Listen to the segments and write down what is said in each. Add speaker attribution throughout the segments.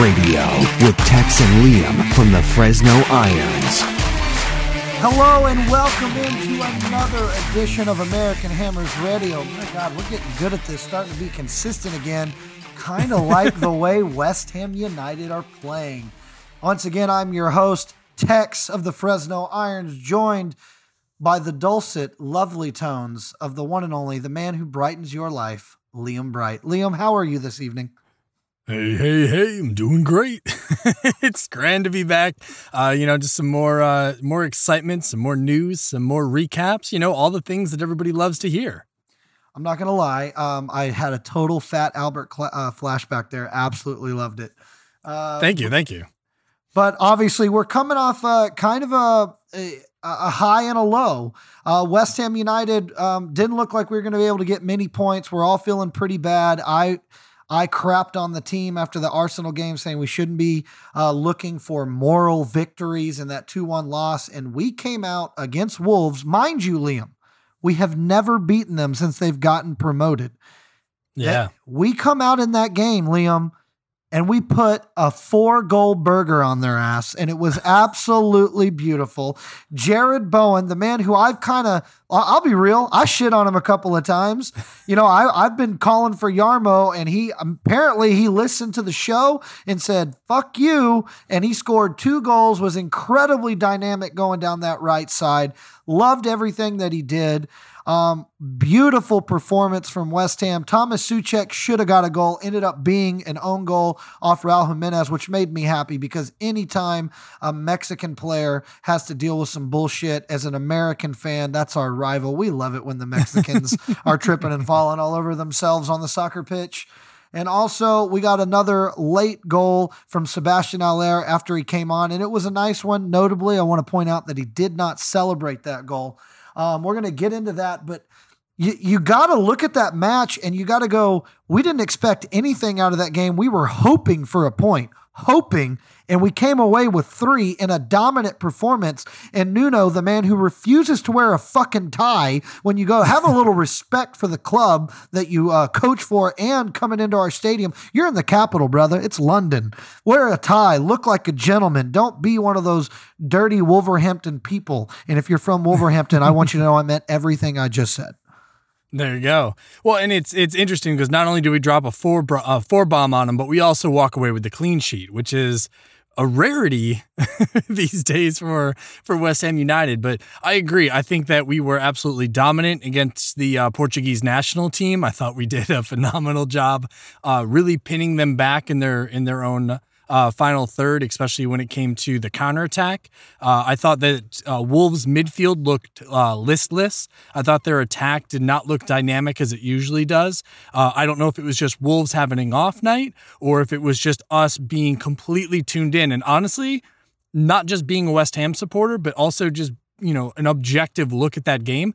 Speaker 1: Radio with Tex and Liam from the Fresno Irons.
Speaker 2: Hello and welcome into another edition of American Hammers Radio. My God, we're getting good at this, starting to be consistent again, kind of like the way West Ham United are playing. Once again, I'm your host, Tex of the Fresno Irons, joined by the dulcet, lovely tones of the one and only, the man who brightens your life, Liam Bright. Liam, how are you this evening?
Speaker 3: Hey, hey, hey, I'm doing great. it's grand to be back. Uh, you know, just some more uh more excitement, some more news, some more recaps, you know, all the things that everybody loves to hear.
Speaker 2: I'm not gonna lie. Um, I had a total Fat Albert cl- uh, flashback there. Absolutely loved it.
Speaker 3: Uh, thank you, thank you.
Speaker 2: But obviously, we're coming off a kind of a a, a high and a low. Uh, West Ham United um, didn't look like we were going to be able to get many points. We're all feeling pretty bad. I I crapped on the team after the Arsenal game, saying we shouldn't be uh, looking for moral victories in that 2 1 loss. And we came out against Wolves. Mind you, Liam, we have never beaten them since they've gotten promoted.
Speaker 3: Yeah.
Speaker 2: We come out in that game, Liam, and we put a four goal burger on their ass, and it was absolutely beautiful. Jarrod Bowen, the man who I've kind of, I'll be real, I shit on him a couple of times. You know, I, I've been calling for Yarmo, and he apparently he listened to the show and said, fuck you. And he scored two goals, was incredibly dynamic going down that right side. Loved everything that he did. Um, beautiful performance from West Ham. Thomas Soucek should have got a goal, ended up being an own goal off Raul Jimenez, which made me happy because anytime a Mexican player has to deal with some bullshit as an American fan, that's our rival. We love it when the Mexicans are tripping and falling all over themselves on the soccer pitch. And also, we got another late goal from Sebastian Haller after he came on, and it was a nice one. Notably, I want to point out that he did not celebrate that goal. Um, we're going to get into that, but you, you got to look at that match and you got to go, we didn't expect anything out of that game. We were hoping for a point, hoping, and we came away with three in a dominant performance. And Nuno, the man who refuses to wear a fucking tie, when you go have a little respect for the club that you uh, coach for and coming into our stadium, you're in the capital, brother. It's London. Wear a tie, look like a gentleman. Don't be one of those dirty Wolverhampton people. And if you're from Wolverhampton, I want you to know I meant everything I just said.
Speaker 3: There you go. Well, and it's it's interesting because not only do we drop a four a four bomb on them, but we also walk away with the clean sheet, which is a rarity these days for for West Ham United. But I agree. I think that we were absolutely dominant against the uh, Portuguese national team. I thought we did a phenomenal job, uh, really pinning them back in their in their own uh, final third, especially when it came to the counterattack. Uh, I thought that uh, Wolves' midfield looked uh, listless. I thought their attack did not look dynamic as it usually does. Uh, I don't know if it was just Wolves having an off night or if it was just us being completely tuned in. And honestly, not just being a West Ham supporter, but also just, you know, an objective look at that game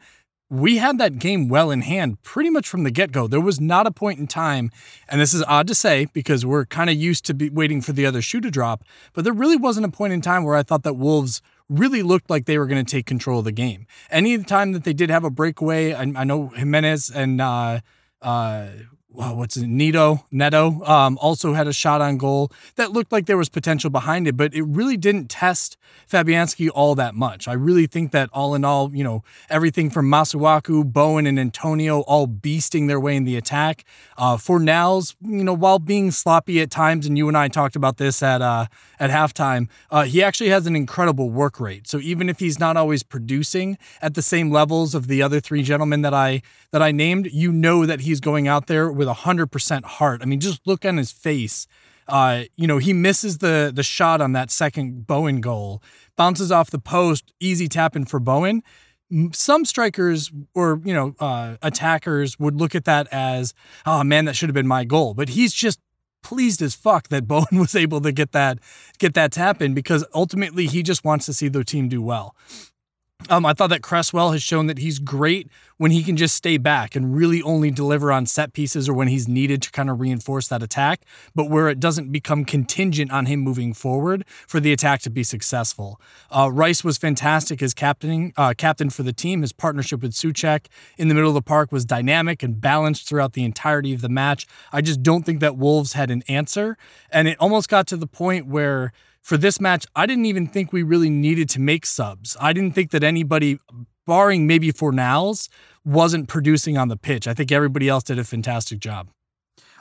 Speaker 3: we had that game well in hand pretty much from the get go. There was not a point in time, and this is odd to say because we're kind of used to be waiting for the other shoe to drop, but there really wasn't a point in time where I thought that Wolves really looked like they were going to take control of the game. Any time that they did have a breakaway, I, I know Jimenez and uh, uh, what's it, Nito, Neto, um, also had a shot on goal that looked like there was potential behind it, but it really didn't test Fabianski all that much. I really think that all in all, you know, everything from Masuaku, Bowen, and Antonio all beasting their way in the attack. Uh, Fornals, you know, while being sloppy at times, and you and I talked about this at uh, at halftime, uh, he actually has an incredible work rate. So even if he's not always producing at the same levels of the other three gentlemen that I that I named, you know that he's going out there with with 100% heart. I mean, just look on his face. Uh, you know, he misses the the shot on that second Bowen goal, bounces off the post, easy tap in for Bowen. Some strikers or you know uh, attackers would look at that as, oh man, that should have been my goal. But he's just pleased as fuck that Bowen was able to get that get that tap in because ultimately he just wants to see the team do well. Um, I thought that Cresswell has shown that he's great when he can just stay back and really only deliver on set pieces or when he's needed to kind of reinforce that attack, but where it doesn't become contingent on him moving forward for the attack to be successful. Uh, Rice was fantastic as captaining uh, captain for the team. His partnership with Soucek in the middle of the park was dynamic and balanced throughout the entirety of the match. I just don't think that Wolves had an answer, and it almost got to the point where for this match, I didn't even think we really needed to make subs. I didn't think that anybody, barring maybe Fornals, wasn't producing on the pitch. I think everybody else did a fantastic job.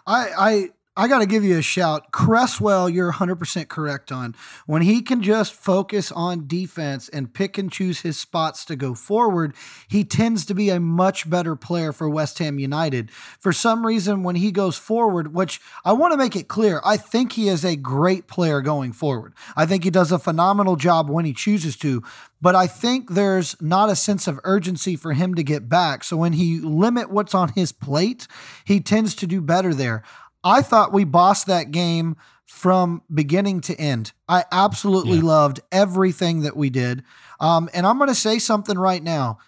Speaker 2: I I got to give you a shout. Cresswell, you're 100% correct on. When he can just focus on defense and pick and choose his spots to go forward, he tends to be a much better player for West Ham United. For some reason, when he goes forward, which I want to make it clear, I think he is a great player going forward. I think he does a phenomenal job when he chooses to, but I think there's not a sense of urgency for him to get back. So when he limit what's on his plate, he tends to do better there. I thought we bossed that game from beginning to end. I absolutely yeah. loved everything that we did. Um, and I'm going to say something right now.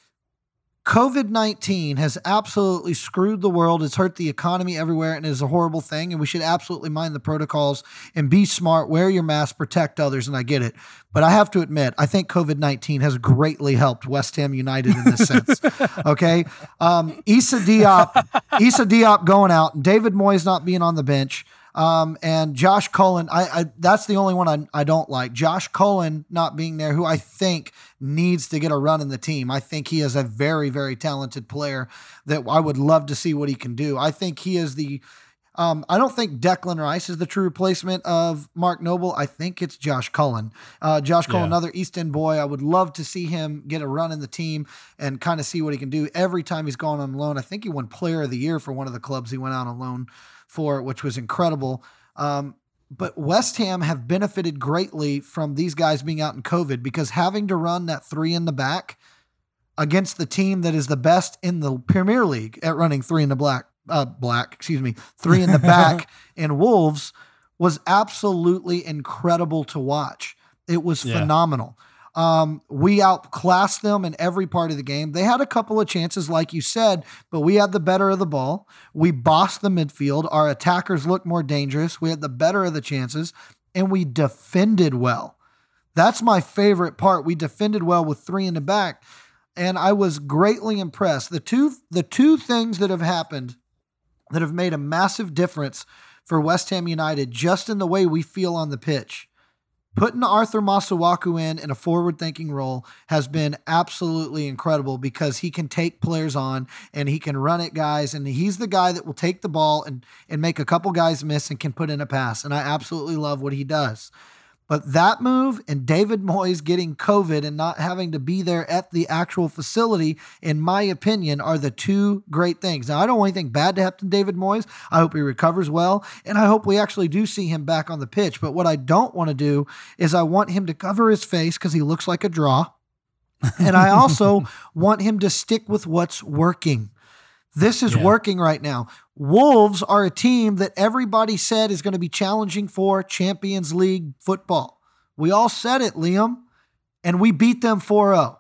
Speaker 2: COVID 19 has absolutely screwed the world. It's hurt the economy everywhere and is a horrible thing. And we should absolutely mind the protocols and be smart, wear your mask, protect others. And I get it. But I have to admit, I think COVID 19 has greatly helped West Ham United in this sense. Okay. Um, Issa Diop, Issa Diop going out and David Moyes not being on the bench. Um, and Josh Cullen, I, I, that's the only one I, I don't like. Josh Cullen not being there, who I think needs to get a run in the team. I think he is a very, very talented player that I would love to see what he can do. I think he is the um, I don't think Declan Rice is the true replacement of Mark Noble. I think it's Josh Cullen. Uh, Josh Cullen, yeah. another East End boy. I would love to see him get a run in the team and kind of see what he can do. Every time he's gone on loan, I think he won Player of the Year for one of the clubs he went out on loan for, which was incredible. Um, but West Ham have benefited greatly from these guys being out in COVID because having to run that three in the back against the team that is the best in the Premier League at running three in the black, uh, black, excuse me, three in the back in Wolves was absolutely incredible to watch. It was yeah. phenomenal. Um, we outclassed them in every part of the game. They had a couple of chances, like you said, but we had the better of the ball. We bossed the midfield. Our attackers looked more dangerous. We had the better of the chances, and we defended well. That's my favorite part. We defended well with three in the back, and I was greatly impressed. The two the two things that have happened that have made a massive difference for West Ham United just in the way we feel on the pitch putting Arthur Masuaku in in a forward thinking role has been absolutely incredible because he can take players on and he can run at guys and he's the guy that will take the ball and and make a couple guys miss and can put in a pass and I absolutely love what he does. But that move and David Moyes getting COVID and not having to be there at the actual facility, in my opinion, are the two great things. Now, I don't want anything bad to happen to David Moyes. I hope he recovers well, and I hope we actually do see him back on the pitch. But what I don't want to do is I want him to cover his face because he looks like a draw. and I also want him to stick with what's working. This is yeah. working right now. Wolves are a team that everybody said is going to be challenging for Champions League football. We all said it, Liam, and we beat them 4 0.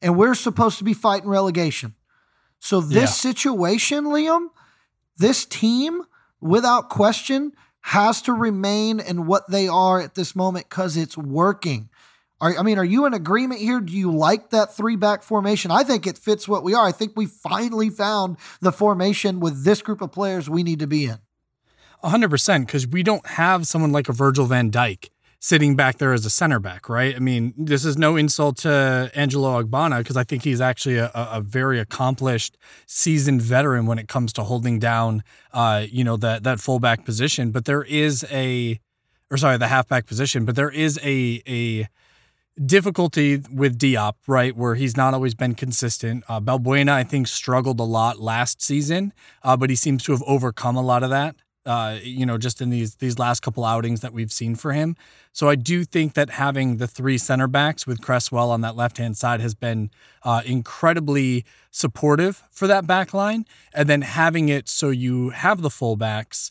Speaker 2: And we're supposed to be fighting relegation. So, this yeah. situation, Liam, this team, without question, has to remain in what they are at this moment because it's working. Are, I mean, are you in agreement here? Do you like that three back formation? I think it fits what we are. I think we finally found the formation with this group of players we need to be in.
Speaker 3: 100% because we don't have someone like a Virgil van Dijk sitting back there as a center back, right? I mean, this is no insult to Angelo Ogbonna because I think he's actually a, a, very accomplished, seasoned veteran when it comes to holding down, uh, you know, that that fullback position. But there is a, or sorry, the halfback position. But there is a a difficulty with Diop, right, where he's not always been consistent. Uh, Balbuena, I think, struggled a lot last season, uh, but he seems to have overcome a lot of that. Uh, you know, just in these these last couple outings that we've seen for him. So I do think that having the three center backs with Cresswell on that left hand side has been uh, incredibly supportive for that back line, and then having it so you have the fullbacks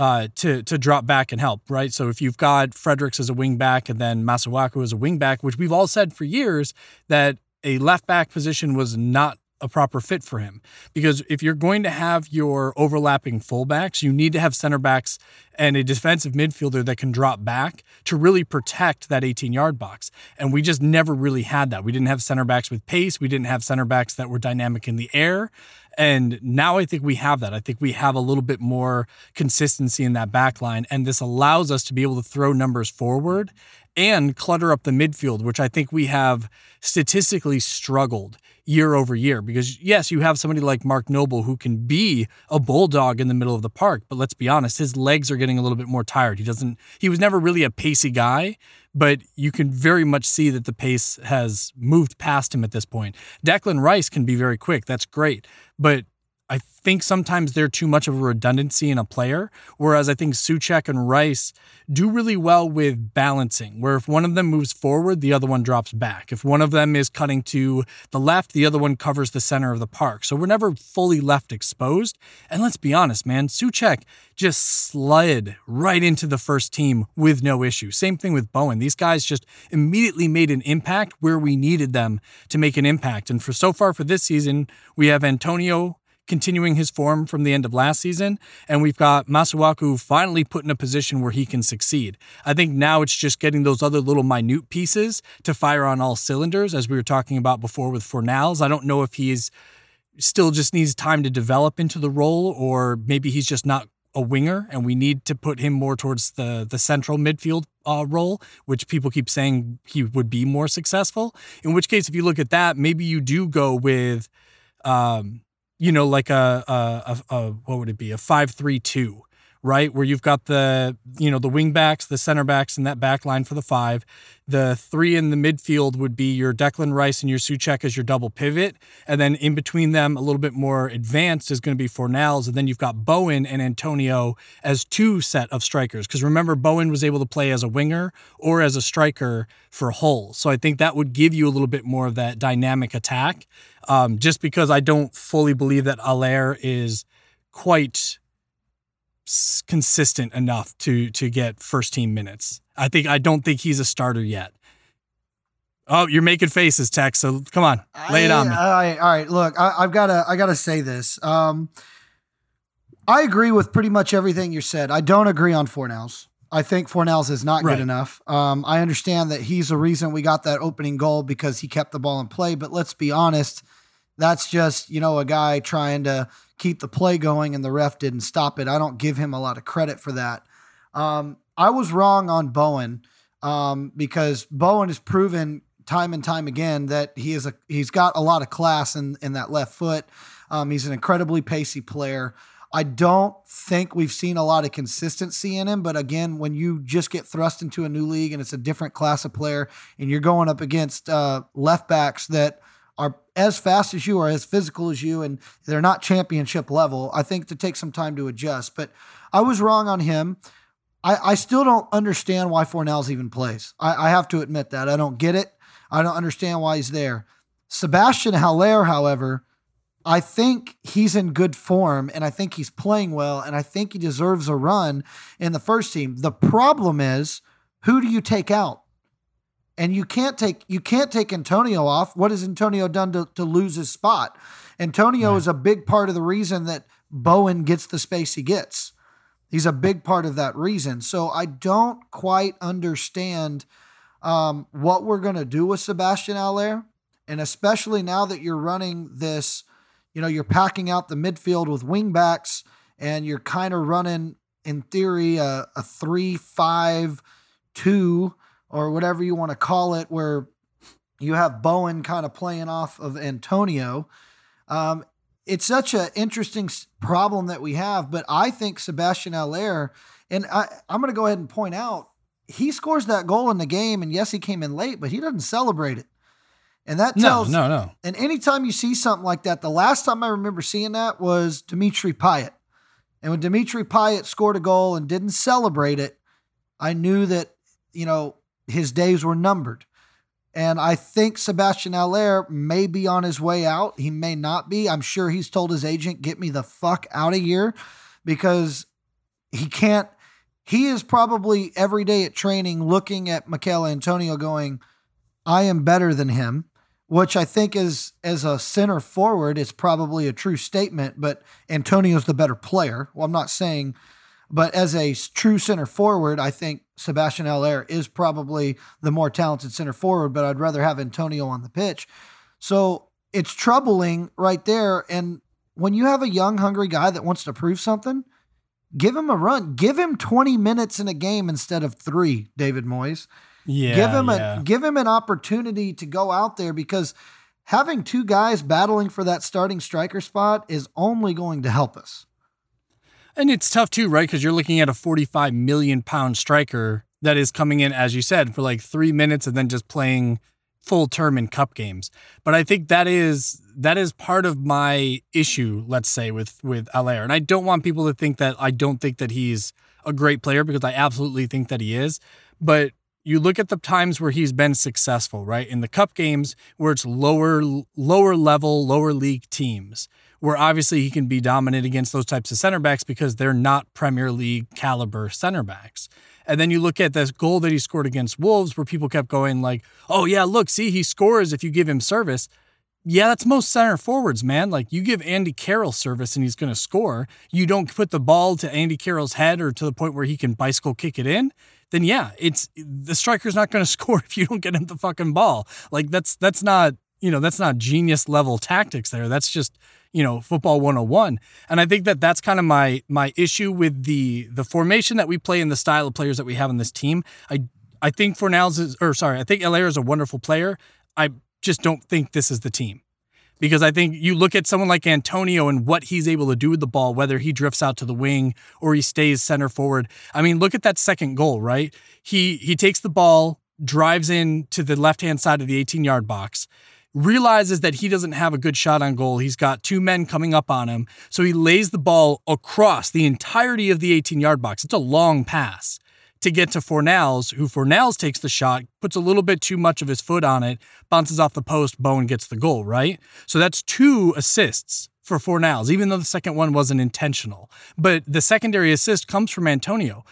Speaker 3: uh, to to drop back and help, right? So if you've got Fredericks as a wing back and then Masuaku as a wing back, which we've all said for years that a left back position was not a proper fit for him because if you're going to have your overlapping fullbacks, you need to have center backs and a defensive midfielder that can drop back to really protect that 18 yard box. And we just never really had that. We didn't have center backs with pace, we didn't have center backs that were dynamic in the air. And now I think we have that. I think we have a little bit more consistency in that back line. And this allows us to be able to throw numbers forward and clutter up the midfield, which I think we have statistically struggled year over year. Because, yes, you have somebody like Mark Noble who can be a bulldog in the middle of the park, but let's be honest, his legs are getting a little bit more tired. He doesn't, he was never really a pacey guy, but you can very much see that the pace has moved past him at this point. Declan Rice can be very quick. That's great. But I think sometimes they're too much of a redundancy in a player, whereas I think Soucek and Rice do really well with balancing, where if one of them moves forward, the other one drops back. If one of them is cutting to the left, the other one covers the center of the park. So we're never fully left exposed. And let's be honest, man, Soucek just slid right into the first team with no issue. Same thing with Bowen. These guys just immediately made an impact where we needed them to make an impact. And for so far for this season, we have Antonio continuing his form from the end of last season. And we've got Masuaku finally put in a position where he can succeed. I think now it's just getting those other little minute pieces to fire on all cylinders, as we were talking about before with Fornals. I don't know if he's still just needs time to develop into the role, or maybe he's just not a winger and we need to put him more towards the the central midfield uh, role, which people keep saying he would be more successful. In which case, if you look at that, maybe you do go with um, you know, like a, a, a, a what would it be? A five three two, right? Where you've got the, you know, the wing backs, the center backs, and that back line for the five. The three in the midfield would be your Declan Rice and your Soucek as your double pivot. And then in between them, a little bit more advanced is going to be Fornals. And then you've got Bowen and Antonio as two set of strikers. Because remember, Bowen was able to play as a winger or as a striker for Hull. So I think that would give you a little bit more of that dynamic attack. Um, just because I don't fully believe that Haller is quite consistent enough to to get first team minutes. I think I don't think he's a starter yet. Oh, you're making faces, Tex. So come on, lay it on me.
Speaker 2: All right, all right. Look, I, have got to I got to say this. Um, I agree with pretty much everything you said. I don't agree on Fornals. I think Fornals is not right. good enough. Um, I understand that he's the reason we got that opening goal because he kept the ball in play. But let's be honest, that's just you know a guy trying to keep the play going, and the ref didn't stop it. I don't give him a lot of credit for that. Um, I was wrong on Bowen um, because Bowen has proven time and time again that he is a he's got a lot of class in in that left foot. Um, he's an incredibly pacey player. I don't think we've seen a lot of consistency in him, but again, when you just get thrust into a new league and it's a different class of player, and you're going up against uh, left backs that are as fast as you or as physical as you, and they're not championship level. I think to take some time to adjust. But I was wrong on him. I, I still don't understand why Fornals even plays. I, I have to admit that. I don't get it. I don't understand why he's there. Sebastian Haller, however, I think he's in good form and I think he's playing well and I think he deserves a run in the first team. The problem is who do you take out? And you can't take you can't take Antonio off. What has Antonio done to, to lose his spot? Antonio is a big part of the reason that Bowen gets the space he gets. He's a big part of that reason. So I don't quite understand um, what we're going to do with Sebastian Haller. And especially now that you're running this, you know, you're packing out the midfield with wingbacks and you're kind of running, in theory, a, a three, five, two or whatever you want to call it, where you have Bowen kind of playing off of Antonio. Um, it's such an interesting problem that we have, but I think Sebastian Haller, and I, I'm going to go ahead and point out, he scores that goal in the game, and yes, he came in late, but he doesn't celebrate it. And that tells
Speaker 3: no, no, no.
Speaker 2: And anytime you see something like that, the last time I remember seeing that was Dimitri Payet. And when Dimitri Payet scored a goal and didn't celebrate it, I knew that, you know, his days were numbered. And I think Sebastian Haller may be on his way out. He may not be. I'm sure he's told his agent, get me the fuck out of here because he can't. He is probably every day at training looking at Michail Antonio going, I am better than him. which I think is as a center forward is probably a true statement, but Antonio's the better player. Well, I'm not saying, but as a true center forward, I think Sebastian Haller is probably the more talented center forward, but I'd rather have Antonio on the pitch. So it's troubling right there. And when you have a young, hungry guy that wants to prove something, give him a run. Give him 20 minutes in a game instead of three, David Moyes.
Speaker 3: Yeah.
Speaker 2: give him
Speaker 3: yeah.
Speaker 2: a give him an opportunity to go out there because having two guys battling for that starting striker spot is only going to help us.
Speaker 3: And it's tough too, right? Because you're looking at a 45 million pound striker that is coming in, as you said, for like three minutes and then just playing full term in cup games. But I think that is that is part of my issue, let's say, with with Haller. And I don't want people to think that I don't think that he's a great player because I absolutely think that he is. But you look at the times where he's been successful, right? In the cup games where it's lower lower level, lower league teams, where obviously he can be dominant against those types of center backs because they're not Premier League caliber center backs. And then you look at this goal that he scored against Wolves where people kept going like, "Oh yeah, look, see he scores if you give him service." Yeah, that's most center forwards, man. Like you give Andy Carroll service and he's going to score. You don't put the ball to Andy Carroll's head or to the point where he can bicycle kick it in then yeah, it's the striker's not going to score if you don't get him the fucking ball. Like that's that's not you know that's not genius level tactics there. That's just you know football 101 and i think that that's kind of my my issue with the the formation that we play and the style of players that we have on this team. I i think fornals is or sorry i think Haller is a wonderful player. I just don't think this is the team. Because I think you look at someone like Antonio and what he's able to do with the ball, whether he drifts out to the wing or he stays center forward. I mean, look at that second goal, right? He he takes the ball, drives in to the left-hand side of the 18-yard box, realizes that he doesn't have a good shot on goal. He's got two men coming up on him, so he lays the ball across the entirety of the 18-yard box. It's a long pass to get to Fornals, who Fornals takes the shot, puts a little bit too much of his foot on it, bounces off the post, Bowen gets the goal, right? So that's two assists for Fornals, even though the second one wasn't intentional. But the secondary assist comes from Antonio.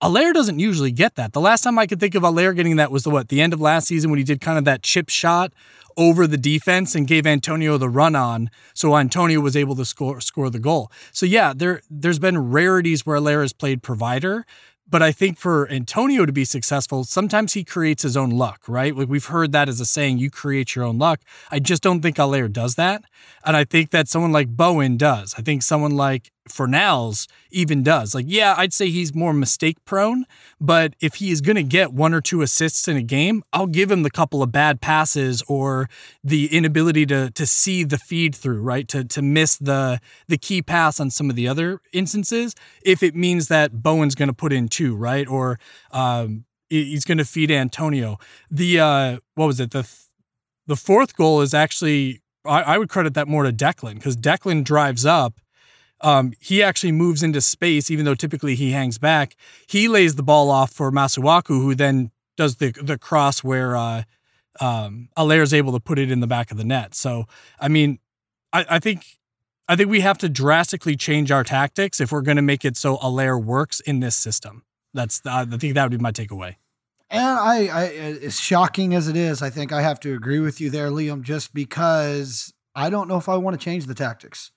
Speaker 3: Haller doesn't usually get that. The last time I could think of Haller getting that was the what? The end of last season when he did kind of that chip shot over the defense and gave Antonio the run on, so Antonio was able to score score the goal. So yeah, there there's been rarities where Haller has played provider, but I think for Antonio to be successful, sometimes he creates his own luck, right? Like we've heard that as a saying, you create your own luck. I just don't think Haller does that. And I think that someone like Bowen does. I think someone like Fornals even does. Like, yeah, I'd say he's more mistake prone, but if he is going to get one or two assists in a game, I'll give him the couple of bad passes or the inability to to see the feed through, right? To to miss the the key pass on some of the other instances if it means that Bowen's going to put in two, right? Or um, he's going to feed Antonio. The uh, what was it? The the fourth goal is actually I would credit that more to Declan because Declan drives up um, he actually moves into space, even though typically he hangs back. He lays the ball off for Masuaku, who then does the the cross where uh, um, is able to put it in the back of the net. So, I mean, I, I think I think we have to drastically change our tactics if we're going to make it so Haller works in this system. That's I think that would be my takeaway.
Speaker 2: And I, I, as shocking as it is, I think I have to agree with you there, Liam, just because I don't know if I want to change the tactics.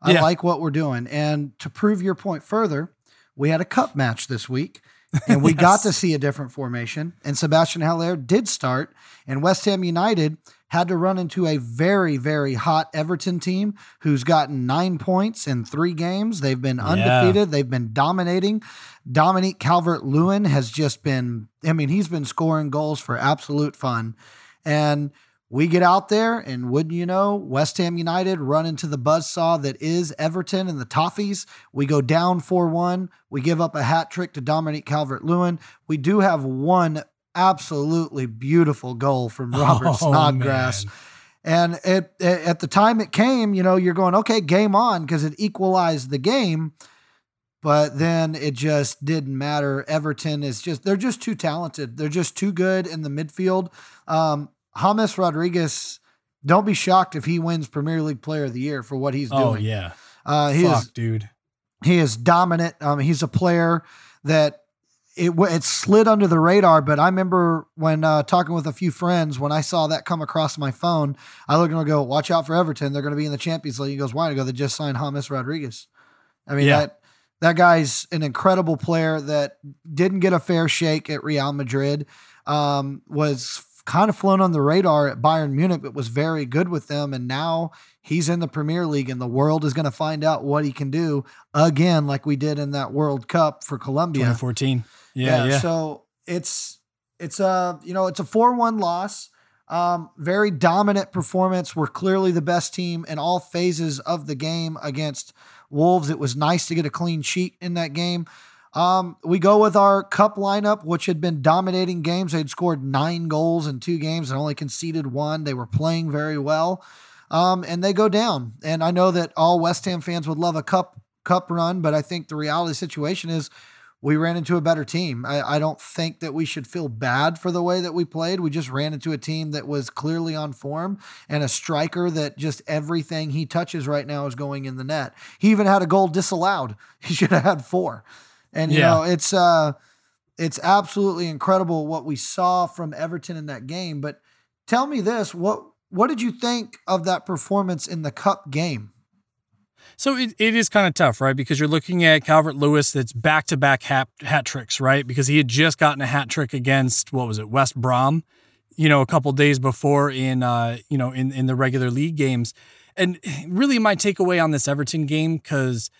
Speaker 2: I yeah. like what we're doing. And to prove your point further, we had a cup match this week and we yes. got to see a different formation. And Sebastian Haller did start, and West Ham United had to run into a very, very hot Everton team who's gotten nine points in three games. They've been undefeated, yeah. they've been dominating. Dominic Calvert Lewin has just been, I mean, he's been scoring goals for absolute fun. And we get out there, and wouldn't you know, West Ham United run into the buzzsaw that is Everton and the Toffees. We go down 4 1. We give up a hat trick to Dominic Calvert Lewin. We do have one absolutely beautiful goal from Robert oh, Snodgrass. Man. And it, it, at the time it came, you know, you're going, okay, game on, because it equalized the game. But then it just didn't matter. Everton is just, they're just too talented. They're just too good in the midfield. Um, James Rodriguez, don't be shocked if he wins Premier League Player of the Year for what he's oh,
Speaker 3: doing.
Speaker 2: Oh
Speaker 3: yeah,
Speaker 2: uh, he
Speaker 3: Fuck,
Speaker 2: is,
Speaker 3: dude.
Speaker 2: He is dominant. Um, he's a player that it it slid under the radar. But I remember when uh, talking with a few friends when I saw that come across my phone, I looked and I go, "Watch out for Everton! They're going to be in the Champions League." He goes, "Why?" I go, "They just signed James Rodriguez." I mean
Speaker 3: Yeah.
Speaker 2: that that guy's an incredible player that didn't get a fair shake at Real Madrid. Um, was kind of flown on the radar at Bayern Munich, but was very good with them. And now he's in the Premier League, and the world is going to find out what he can do again, like we did in that World Cup for Colombia.
Speaker 3: 2014. Yeah, yeah.
Speaker 2: So it's it's a you know it's a four one loss. Um, very dominant performance. We're clearly the best team in all phases of the game against Wolves. It was nice to get a clean sheet in that game. Um, we go with our cup lineup, which had been dominating games. They'd scored nine goals in two games and only conceded one. They were playing very well. Um, and they go down. And I know that all West Ham fans would love a cup cup run, but I think the reality situation is we ran into a better team. I, I don't think that we should feel bad for the way that we played. We just ran into a team that was clearly on form and a striker that just everything he touches right now is going in the net. He even had a goal disallowed. He should have had four. And you
Speaker 3: Yeah.
Speaker 2: know, it's uh it's absolutely incredible what we saw from Everton in that game. But tell me this, what what did you think of that performance in the cup game?
Speaker 3: So it, it is kind of tough, right? Because you're looking at Calvert Lewin that's back to back hat hat tricks, right? Because he had just gotten a hat trick against what was it, West Brom, you know, a couple days before in uh, you know, in, in the regular league games. And really my takeaway on this Everton game, because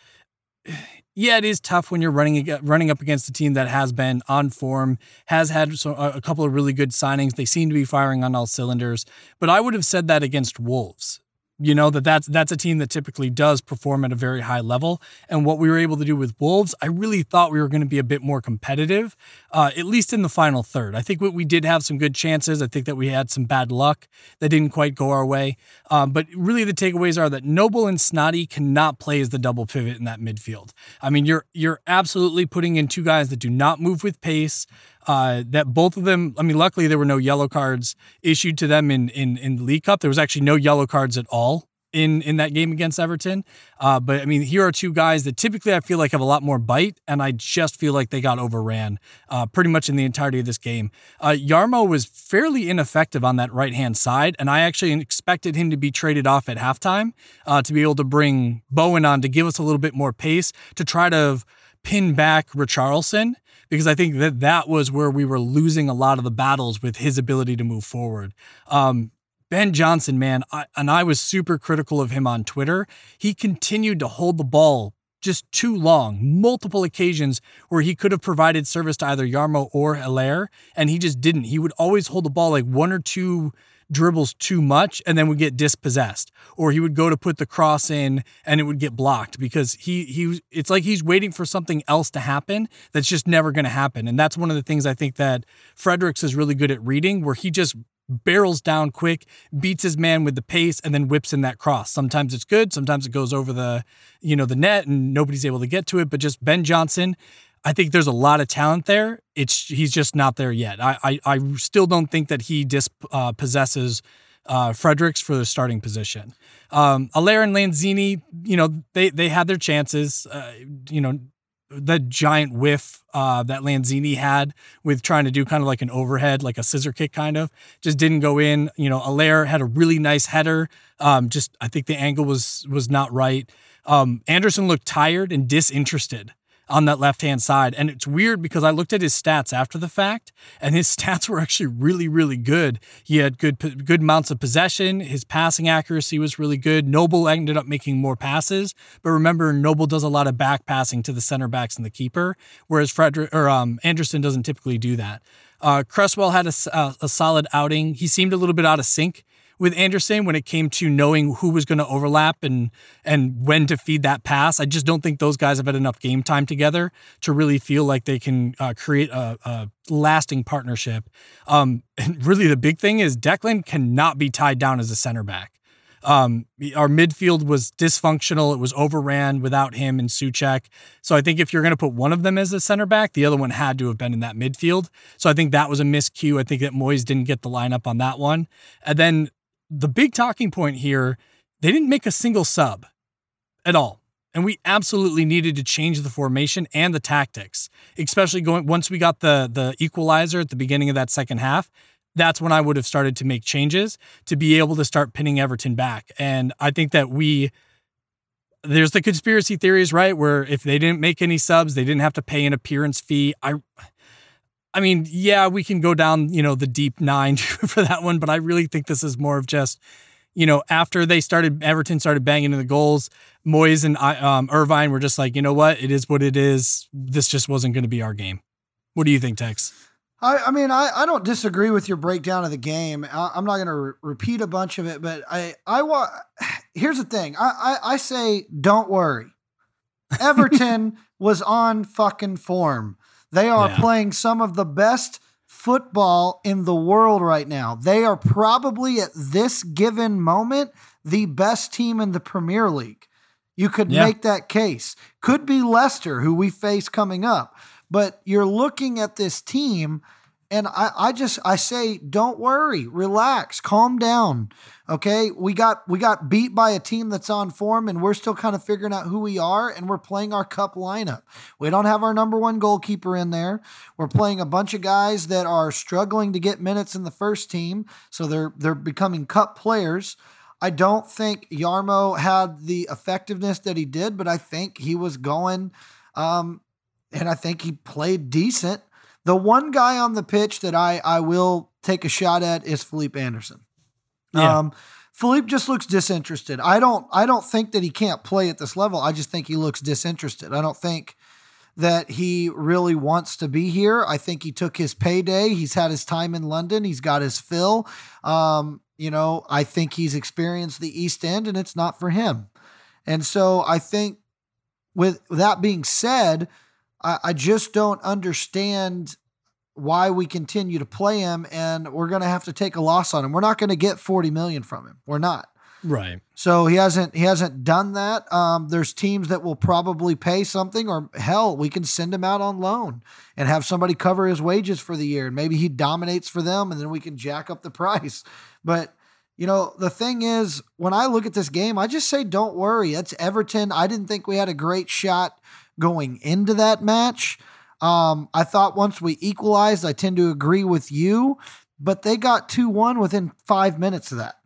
Speaker 3: yeah, it is tough when you're running running up against a team that has been on form, has had so, a a couple of really good signings. They seem to be firing on all cylinders. But I would have said that against Wolves. You know that that's that's a team that typically does perform at a very high level, and what we were able to do with Wolves, I really thought we were going to be a bit more competitive, uh, at least in the final third. I think we, we did have some good chances. I think that we had some bad luck that didn't quite go our way, um, but really the takeaways are that Noble and Snotty cannot play as the double pivot in that midfield. I mean, you're you're absolutely putting in two guys that do not move with pace. Uh, that both of them, I mean, luckily there were no yellow cards issued to them in in in the League Cup. There was actually no yellow cards at all in in that game against Everton. Uh, but I mean, here are two guys that typically I feel like have a lot more bite, and I just feel like they got overran uh, pretty much in the entirety of this game. Uh, Yarmo was fairly ineffective on that right hand side, and I actually expected him to be traded off at halftime uh, to be able to bring Bowen on to give us a little bit more pace to try to pin back Richarlison because I think that that was where we were losing a lot of the battles with his ability to move forward. Um, Ben Johnson, man, I, and I was super critical of him on Twitter. He continued to hold the ball just too long, multiple occasions where he could have provided service to either Yarmo or Haller, and he just didn't. He would always hold the ball like one or two dribbles too much and then would get dispossessed or he would go to put the cross in and it would get blocked because he he it's like he's waiting for something else to happen that's just never going to happen and that's one of the things I think that Fredericks is really good at reading where he just barrels down quick, beats his man with the pace, and then whips in that cross. Sometimes it's good, sometimes it goes over the, you know, the net and nobody's able to get to it. But just Ben Johnson, I think there's a lot of talent there. It's he's just not there yet. I I, I still don't think that he dis, uh, possesses uh, Fredericks for the starting position. Um, and Lanzini, you know, they they had their chances. Uh, you know, the giant whiff uh, that Lanzini had with trying to do kind of like an overhead, like a scissor kick kind of, just didn't go in. You know, Haller had a really nice header. Um, just I think the angle was was not right. Um, Anderson looked tired and disinterested on that left hand side. And it's weird because I looked at his stats after the fact, and his stats were actually really, really good. He had good good amounts of possession. His passing accuracy was really good. Noble ended up making more passes, but remember, Noble does a lot of back passing to the center backs and the keeper, whereas Frederick or um, Anderson doesn't typically do that. Uh, Cresswell had a, a, a solid outing. He seemed a little bit out of sync with Anderson when it came to knowing who was going to overlap and and when to feed that pass. I just don't think those guys have had enough game time together to really feel like they can uh, create a, a, lasting partnership. Um, and really, the big thing is Declan cannot be tied down as a center back. Um, our midfield was dysfunctional. It was overran without him and Soucek. So I think if you're going to put one of them as a center back, the other one had to have been in that midfield. So I think that was a miscue. I think that Moyes didn't get the lineup on that one. And then the big talking point here, they didn't make a single sub at all. and we absolutely needed to change the formation and the tactics, especially going once we got the the equalizer at the beginning of that second half. That's when I would have started to make changes to be able to start pinning Everton back. And I think that we there's the conspiracy theories, right? Where if they didn't make any subs, they didn't have to pay an appearance fee. I I mean, yeah, we can go down, you know, the deep nine for that one, but I really think this is more of just you know, after they started, Everton started banging in the goals. Moyes and um, Irvine were just like, you know what, it is what it is. This just wasn't going to be our game. What do you think, Tex?
Speaker 2: I, I mean, I, I don't disagree with your breakdown of the game. I, am not going to re- repeat a bunch of it, but I I want. Here's the thing. I, I, I say, don't worry. Everton was on fucking form. They are yeah. playing some of the best football in the world right now. They are probably at this given moment the best team in the Premier League. You could yeah. make that case. Could be Leicester, who we face coming up. But you're looking at this team and I, I just I say, don't worry, relax, calm down. Okay. We got we got beat by a team that's on form, and we're still kind of figuring out who we are, and we're playing our cup lineup. We don't have our number one goalkeeper in there. We're playing a bunch of guys that are struggling to get minutes in the first team, so they're they're becoming cup players. I don't think Yarmo had the effectiveness that he did, but I think he was going um, and I think he played decent. The one guy on the pitch that I I will take a shot at is Philippe Anderson. Yeah. Um, Felipe just looks disinterested. I don't I don't think that he can't play at this level. I just think he looks disinterested. I don't think that he really wants to be here. I think he took his payday. He's had his time in London. He's got his fill. Um, you know, I think he's experienced the East End and it's not for him. And so I think with that being said, I, I just don't understand why we continue to play him and we're going to have to take a loss on him. We're not going to get 40 million from him. We're not.
Speaker 3: Right.
Speaker 2: So he hasn't he hasn't done that. Um, there's teams that will probably pay something, or hell, we can send him out on loan and have somebody cover his wages for the year, and maybe he dominates for them, and then we can jack up the price. But you know, the thing is, when I look at this game, I just say, don't worry. It's Everton. I didn't think we had a great shot going into that match. Um, I thought once we equalized, I tend to agree with you, but they got 2 1 within five minutes of that.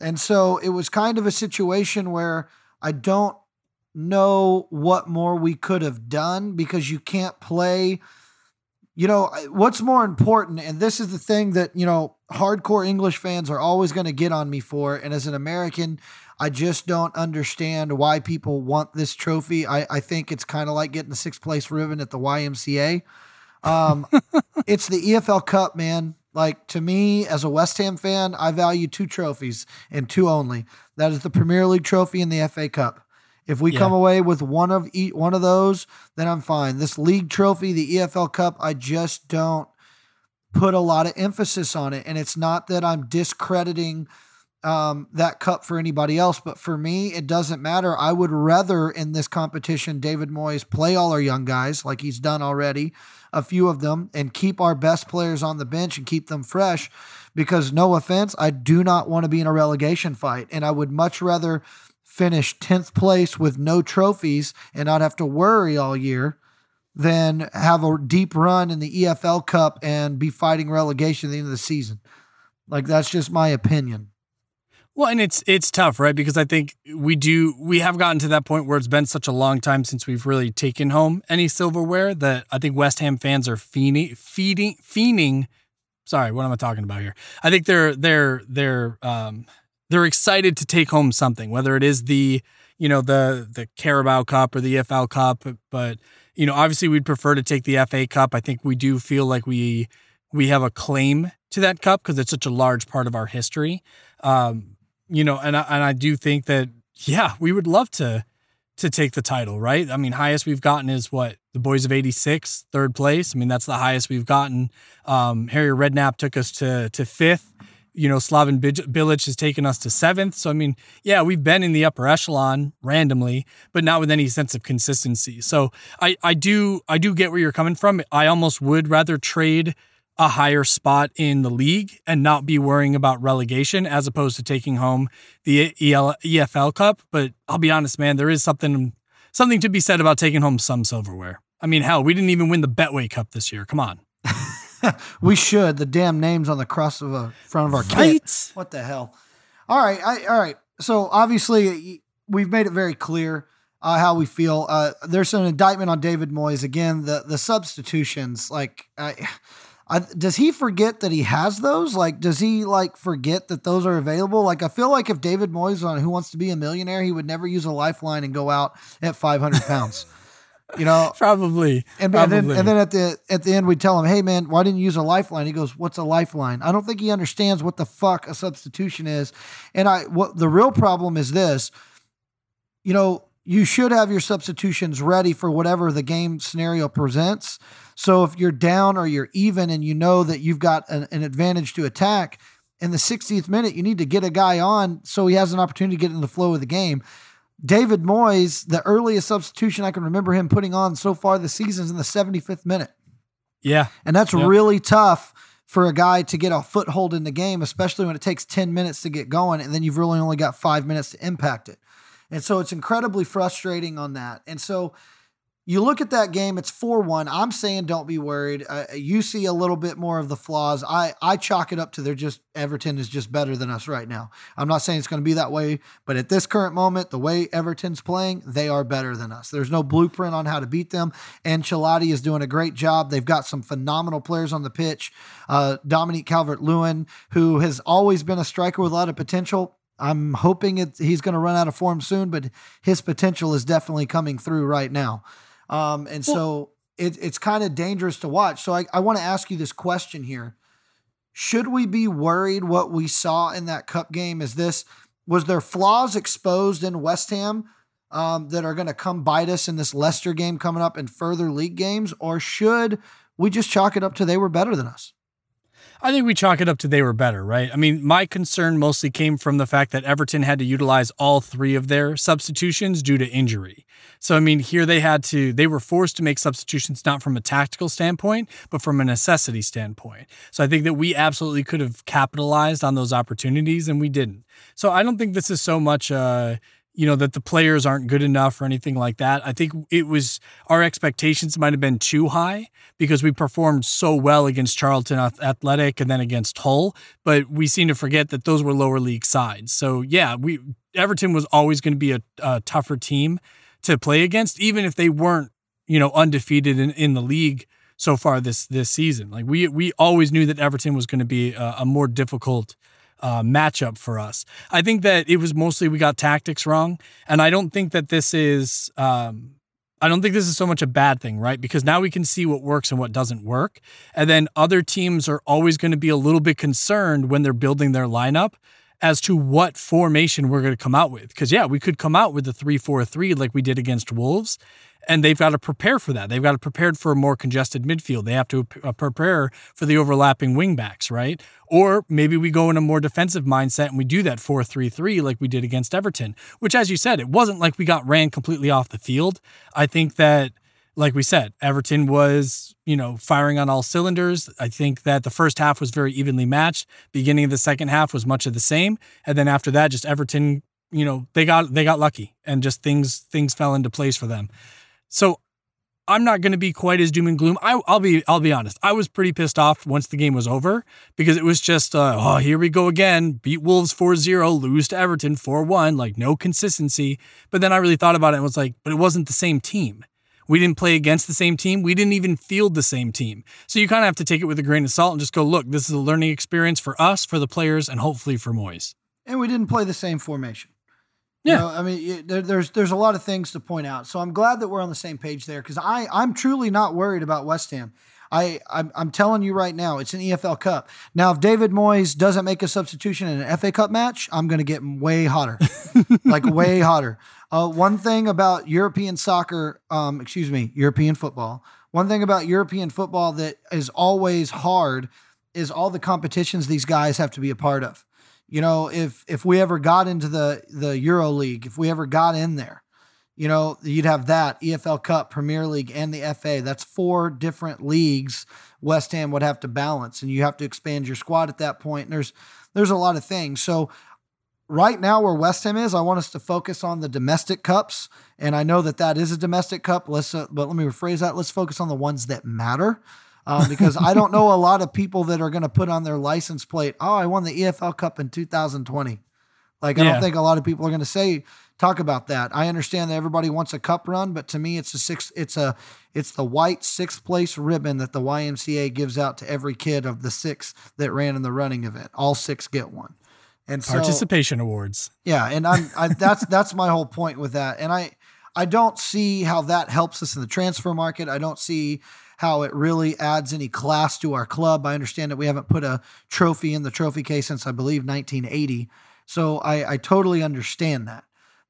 Speaker 2: And so it was kind of a situation where I don't know what more we could have done because you can't play. You know, what's more important, and this is the thing that, you know, hardcore English fans are always going to get on me for. And as an American, I just don't understand why people want this trophy. I, I think it's kind of like getting the sixth place ribbon at the YMCA. Um, it's the EFL Cup, man. Like to me, as a West Ham fan, I value two trophies and two only. That is the Premier League trophy and the FA Cup. If we yeah. come away with one of each one of those, then I'm fine. This league trophy, the EFL Cup, I just don't put a lot of emphasis on it. And it's not that I'm discrediting um, that cup for anybody else. But for me, it doesn't matter. I would rather in this competition, David Moyes play all our young guys like he's done already, a few of them, and keep our best players on the bench and keep them fresh. Because no offense, I do not want to be in a relegation fight. And I would much rather finish 10th place with no trophies and not have to worry all year than have a deep run in the EFL Cup and be fighting relegation at the end of the season. Like, that's just my opinion.
Speaker 3: Well, and it's it's tough, right? Because I think we do we have gotten to that point where it's been such a long time since we've really taken home any silverware that I think West Ham fans are feeding feeding feening. Sorry, what am I talking about here? I think they're they're they're um they're excited to take home something, whether it is the you know the the Carabao Cup or the EFL Cup, but you know obviously we'd prefer to take the FA Cup. I think we do feel like we we have a claim to that cup because it's such a large part of our history. Um, you know, and I, and I do think that yeah, we would love to to take the title, right? I mean, highest we've gotten is what the boys of '86, third place. I mean, that's the highest we've gotten. Um, Harry Redknapp took us to to fifth. You know, Slaven Bilic has taken us to seventh. So I mean, yeah, we've been in the upper echelon randomly, but not with any sense of consistency. So I I do I do get where you're coming from. I almost would rather trade a higher spot in the league and not be worrying about relegation as opposed to taking home the EL, EFL Cup. But I'll be honest, man, there is something something to be said about taking home some silverware. I mean, hell, we didn't even win the Betway Cup this year. Come on.
Speaker 2: we should. The damn names on the cross of a front of our
Speaker 3: right?
Speaker 2: kit. What the hell? All right, I, all right. So obviously, we've made it very clear uh, how we feel. Uh, there's an indictment on David Moyes again. The the substitutions, like, I, I, does he forget that he has those? Like, does he like forget that those are available? Like, I feel like if David Moyes on Who Wants to Be a Millionaire, he would never use a lifeline and go out at 500 pounds. you know,
Speaker 3: probably.
Speaker 2: And,
Speaker 3: probably.
Speaker 2: and, then and then at the at the end we tell him, "Hey man, why didn't you use a lifeline?" He goes, "What's a lifeline?" I don't think he understands what the fuck a substitution is. And I what the real problem is this. You know, you should have your substitutions ready for whatever the game scenario presents. So if you're down or you're even and you know that you've got an, an advantage to attack in the 60th minute, you need to get a guy on so he has an opportunity to get in the flow of the game. David Moyes, the earliest substitution I can remember him putting on so far this season is in the 75th minute.
Speaker 3: Yeah.
Speaker 2: And that's really tough for a guy to get a foothold in the game, especially when it takes 10 minutes to get going and then you've really only got five minutes to impact it. And so it's incredibly frustrating on that. And so you look at that game, it's 4 1. I'm saying don't be worried. Uh, you see a little bit more of the flaws. I, I chalk it up to they're just, Everton is just better than us right now. I'm not saying it's going to be that way, but at this current moment, the way Everton's playing, they are better than us. There's no blueprint on how to beat them. Ancelotti is doing a great job. They've got some phenomenal players on the pitch. Uh, Dominic Calvert Lewin, who has always been a striker with a lot of potential, I'm hoping it, he's going to run out of form soon, but his potential is definitely coming through right now. Um, and so it, it's kind of dangerous to watch. So I, I want to ask you this question here. Should we be worried what we saw in that cup game? Is this, was there flaws exposed in West Ham um, that are going to come bite us in this Leicester game coming up and further league games? Or should we just chalk it up to they were better than us?
Speaker 3: I think we chalk it up to they were better, right? I mean, my concern mostly came from the fact that Everton had to utilize all three of their substitutions due to injury. So, I mean, here they had to, they were forced to make substitutions not from a tactical standpoint, but from a necessity standpoint. So, I think that we absolutely could have capitalized on those opportunities and we didn't. So, I don't think this is so much, uh, you know that the players aren't good enough or anything like that. I think it was our expectations might have been too high because we performed so well against Charlton Athletic and then against Hull, but we seem to forget that those were lower league sides. So yeah, we Everton was always going to be a, a tougher team to play against, even if they weren't you know undefeated in, in the league so far this this season. Like we we always knew that Everton was going to be a, a more difficult uh, matchup for us. I think that it was mostly we got tactics wrong, and I don't think that this is. Um, I don't think this is so much a bad thing, right? Because now we can see what works and what doesn't work. And then other teams are always going to be a little bit concerned when they're building their lineup as to what formation we're going to come out with. Because, yeah, we could come out with the 3 4 3 like we did against Wolves and they've got to prepare for that. They've got to prepare for a more congested midfield. They have to uh, prepare for the overlapping wingbacks, right? Or maybe we go in a more defensive mindset and we do that 4-3-3 like we did against Everton, which as you said, it wasn't like we got ran completely off the field. I think that like we said, Everton was, you know, firing on all cylinders. I think that the first half was very evenly matched. Beginning of the second half was much of the same, and then after that, just Everton, you know, they got they got lucky, and just things things fell into place for them. So I'm not going to be quite as doom and gloom. I, will be I'll be honest. I was pretty pissed off once the game was over because it was just uh, oh here we go again. Beat Wolves 4-0, lose to Everton 4-1, like no consistency. But then I really thought about it and was like, but it wasn't the same team. We didn't play against the same team. We didn't even field the same team. So you kind of have to take it with a grain of salt and just go, look, this is a learning experience for us, for the players, and hopefully for Moyes.
Speaker 2: And we didn't play the same formation. Yeah, you know, I mean, there, there's there's a lot of things to point out. So I'm glad that we're on the same page there because I I'm truly not worried about West Ham. I I'm, I'm telling you right now, it's an EFL Cup. Now, if David Moyes doesn't make a substitution in an FA Cup match, I'm going to get way hotter, like way hotter. Uh, one thing about European soccer, um, excuse me, European football. One thing about European football that is always hard is all the competitions these guys have to be a part of. You know, if if we ever got into the the Euro League, if we ever got in there, you know, you'd have that EFL Cup, Premier League, and the FA. That's four different leagues West Ham would have to balance, and you have to expand your squad at that point. And there's there's a lot of things. So right now where West Ham is, I want us to focus on the domestic cups, and I know that that is a domestic cup. Let's, uh, but let me rephrase that. Let's focus on the ones that matter, uh, because I don't know a lot of people that are going to put on their license plate. Oh, I won the EFL Cup in 2020. Like I
Speaker 3: Yeah.
Speaker 2: don't think a lot of people are going to say talk about that. I understand that everybody wants a cup run, but to me, it's a six. It's a it's the white sixth place ribbon that the YMCA gives out to every kid of the six that ran in the running event. All six get one. And so,
Speaker 3: Participation awards.
Speaker 2: yeah, and I'm I, that's that's my whole point with that. And I I don't see how that helps us in the transfer market. I don't see how it really adds any class to our club. I understand that we haven't put a trophy in the trophy case since I believe 1980. So I, I totally understand that.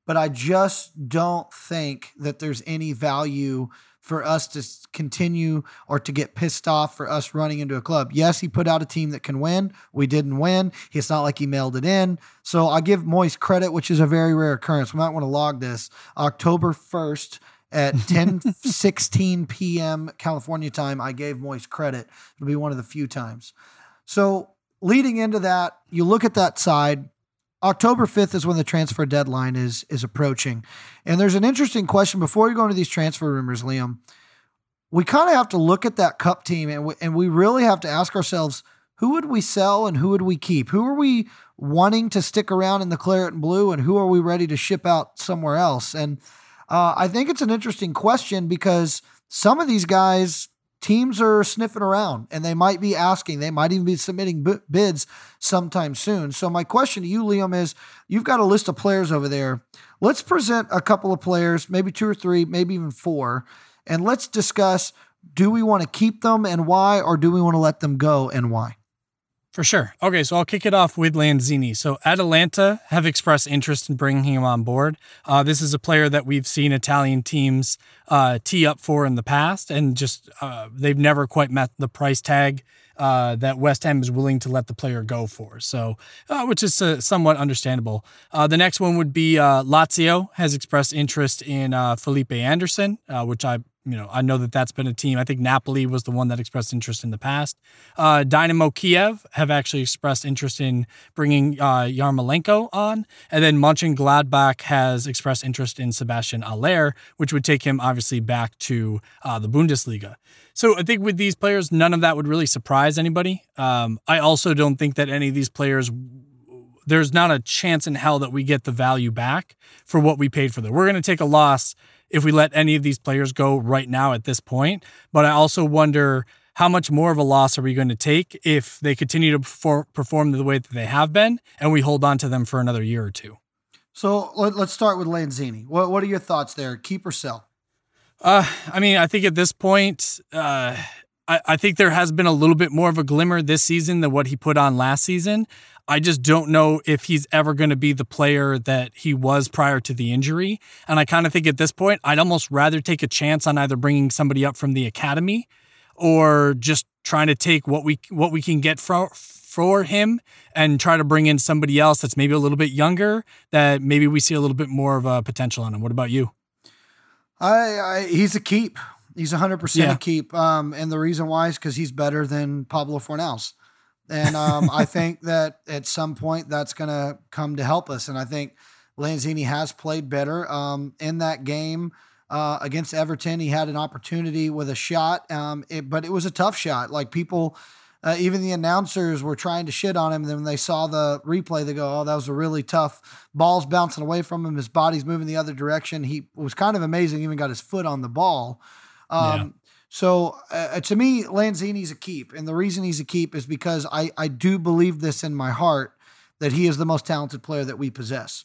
Speaker 2: But I just don't think that there's any value for us to continue or to get pissed off for us running into a club. Yes, he put out a team that can win. We didn't win. It's not like he mailed it in. So I give Moyes credit, which is a very rare occurrence. We might want to log this. October 1st at 10 16 p.m. California time, I gave Moyes credit. It'll be one of the few times. So leading into that, you look at that side. October 5th is when the transfer deadline is is approaching. And there's an interesting question before you go into these transfer rumors, Liam. We kind of have to look at that cup team and we, and we really have to ask ourselves who would we sell and who would we keep? Who are we wanting to stick around in the claret and blue and who are we ready to ship out somewhere else? And uh, I think it's an interesting question because some of these guys teams are sniffing around and they might be asking, they might even be submitting b- bids sometime soon. So, my question to you, Liam, is you've got a list of players over there. Let's present a couple of players, maybe two or three, maybe even four, and let's discuss do we want to keep them and why, or do we want to let them go and why?
Speaker 3: For sure. Okay, so I'll kick it off with Lanzini. So Atalanta have expressed interest in bringing him on board. Uh, this is a player that we've seen Italian teams uh, tee up for in the past, and just uh, they've never quite met the price tag uh, that West Ham is willing to let the player go for. So, uh, which is uh, somewhat understandable. Uh, the next one would be uh, Lazio has expressed interest in uh, Felipe Anderson, which I you know, I know that that's been a team. I think Napoli was the one that expressed interest in the past. Uh, Dynamo Kiev have actually expressed interest in bringing uh, Yarmolenko on, and then Mönchengladbach has expressed interest in Sebastian Haller, which would take him obviously back to uh, the Bundesliga. So I think with these players, none of that would really surprise anybody. Um, I also don't think that any of these players there's not a chance in hell that we get the value back for what we paid for them. We're going to take a loss if we let any of these players go right now at this point. But I also wonder how much more of a loss are we going to take if they continue to perform, perform the way that they have been and we hold on to them for another year or two.
Speaker 2: So let, us start with Lanzini. What, what are your thoughts there? Keep or sell?
Speaker 3: Uh, I mean, I think at this point, uh, I, I think there has been a little bit more of a glimmer this season than what he put on last season. I just don't know if he's ever going to be the player that he was prior to the injury. And I kind of think at this point, I'd almost rather take a chance on either bringing somebody up from the academy or just trying to take what we what we can get for for him and try to bring in somebody else that's maybe a little bit younger that maybe we see a little bit more of a potential on him. What about you?
Speaker 2: I, I he's a keep. He's 100%
Speaker 3: Yeah.
Speaker 2: a keep. Um, and the reason why is because he's better than Pablo Fornals. And um, I think that at some point that's going to come to help us. And I think Lanzini has played better um, in that game uh, against Everton. He had an opportunity with a shot, um, it, but it was a tough shot. Like people, uh, even the announcers were trying to shit on him. And then when they saw the replay, they go, "Oh, that was a really tough." Ball's bouncing away from him. His body's moving the other direction. He was kind of amazing. He even got his foot on the ball. Um,
Speaker 3: Yeah.
Speaker 2: So uh, to me, Lanzini's a keep, and the reason he's a keep is because I I do believe this in my heart that he is the most talented player that we possess.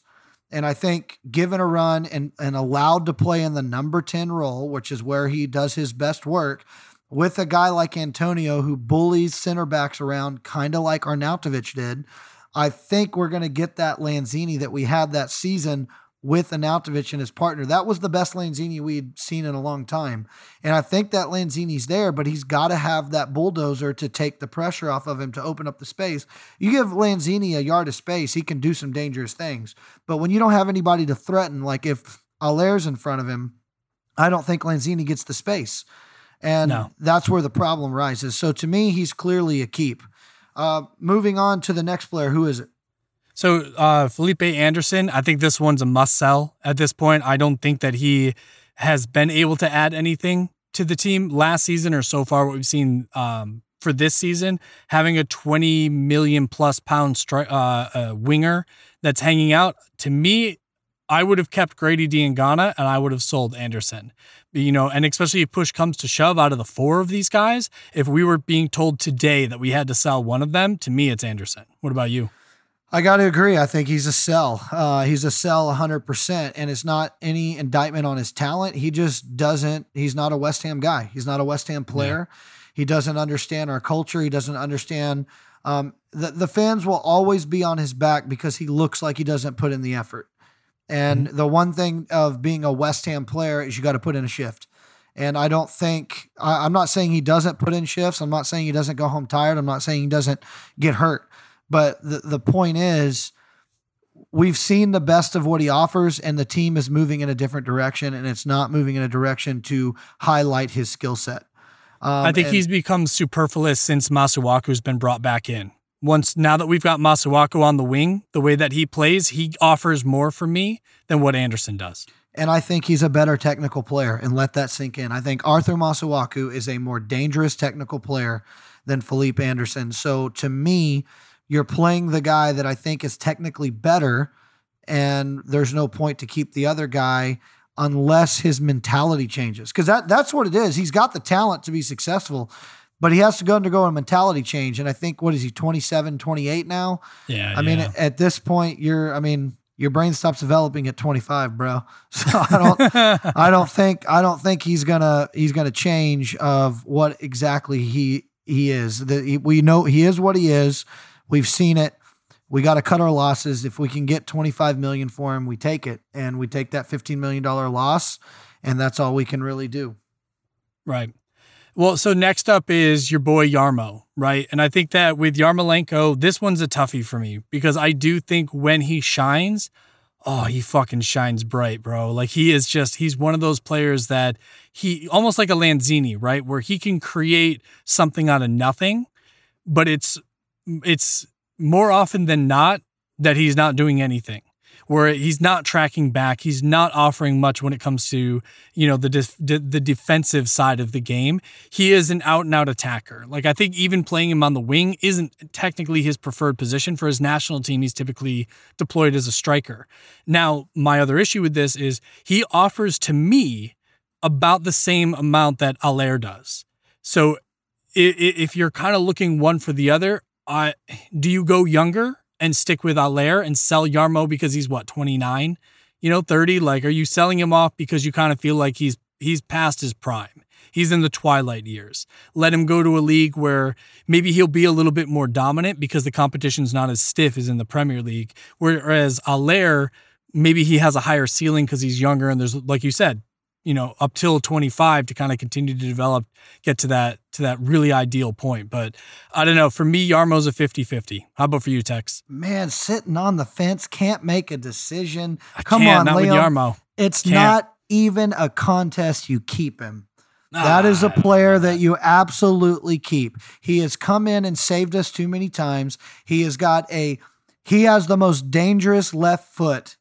Speaker 2: And I think given a run and, and allowed to play in the number 10 role, which is where he does his best work, with a guy like Antonio who bullies center backs around, kind of like Arnautovic did, I think we're going to get that Lanzini that we had that season with Arnautovic and his partner. That was the best Lanzini we'd seen in a long time. And I think that Lanzini's there, but he's got to have that bulldozer to take the pressure off of him to open up the space. You give Lanzini a yard of space, he can do some dangerous things. But when you don't have anybody to threaten, like if Haller's in front of him, I don't think Lanzini gets the space. And
Speaker 3: No.
Speaker 2: that's where the problem rises. So to me, he's clearly a keep. Uh, moving on to the next player, who is it?
Speaker 3: So uh, Felipe Anderson, I think this one's a must sell at this point. I don't think that he has been able to add anything to the team last season or so far. What we've seen um, for this season, having a 20 million plus pound stri- uh, uh, winger that's hanging out to me. I would have kept Grady Diangana and I would have sold Anderson. You know, and especially if push comes to shove out of the four of these guys, if we were being told today that we had to sell one of them, to me, it's Anderson. What about you?
Speaker 2: I got to agree. I think he's a sell. Uh, he's a sell 100%. And it's not any indictment on his talent. He just doesn't, he's not a West Ham guy. He's not a West Ham player. Yeah. He doesn't understand our culture. He doesn't understand. Um, the, the fans will always be on his back because he looks like he doesn't put in the effort. And mm-hmm. the one thing of being a West Ham player is you got to put in a shift. And I don't think, I, I'm not saying he doesn't put in shifts. I'm not saying he doesn't go home tired. I'm not saying he doesn't get hurt. But the, the point is, we've seen the best of what he offers, and the team is moving in a different direction, and it's not moving in a direction to highlight his skill set.
Speaker 3: Um, I think and, he's become superfluous since Masuaku's been brought back in. Once now that we've got Masuaku on the wing, the way that he plays, he offers more for me than what Anderson does.
Speaker 2: And I think he's a better technical player, and let that sink in. I think Arthur Masuaku is a more dangerous technical player than Felipe Anderson. So to me, you're playing the guy that I think is technically better, and there's no point to keep the other guy unless his mentality changes. Because that that's what it is. He's got the talent to be successful, but he has to go undergo a mentality change. And I think what is he, 27, 28 now?
Speaker 3: Yeah.
Speaker 2: I mean, at this point, you're I mean, your brain stops developing at 25, bro. So I don't I don't think I don't think he's gonna he's gonna change of what exactly he he is. That we know he is what he is. We've seen it. We got to cut our losses. If we can get 25 million for him, we take it and we take that 15 million dollar loss and that's all we can really do.
Speaker 3: Right. Well, so next up is your boy Yarmo, right? And I think that with Yarmolenko, this one's a toughie for me because I do think when he shines, oh, he fucking shines bright, bro. Like he is just, he's one of those players that he almost like a Lanzini, right? Where he can create something out of nothing, but it's it's more often than not that he's not doing anything where he's not tracking back. He's not offering much when it comes to you know the def- the defensive side of the game. He is an out and out attacker. Like i think even playing him on the wing isn't technically his preferred position. For his national team he's typically deployed as a striker. Now my other issue with this is he offers to me about the same amount that Haller does. So if you're kind of looking one for the other uh, do you go younger and stick with Haller and sell Yarmo because he's what 29, you know, 30? Like, are you selling him off because you kind of feel like he's he's past his prime? He's in the twilight years. Let him go to a league where maybe he'll be a little bit more dominant because the competition's not as stiff as in the Premier League. Whereas Haller, maybe he has a higher ceiling because he's younger and there's, like you said, you know up till 25 to kind of continue to develop get to that to that really ideal point but i don't know for me yarmo's a 50-50 how about for you tex
Speaker 2: man sitting on the fence can't make a decision
Speaker 3: I
Speaker 2: come on
Speaker 3: not
Speaker 2: Liam.
Speaker 3: with yarmo
Speaker 2: it's can't. not even a contest you keep him that is a ah, player that you absolutely keep. He has come in and saved us too many times. He has got a he has the most dangerous left foot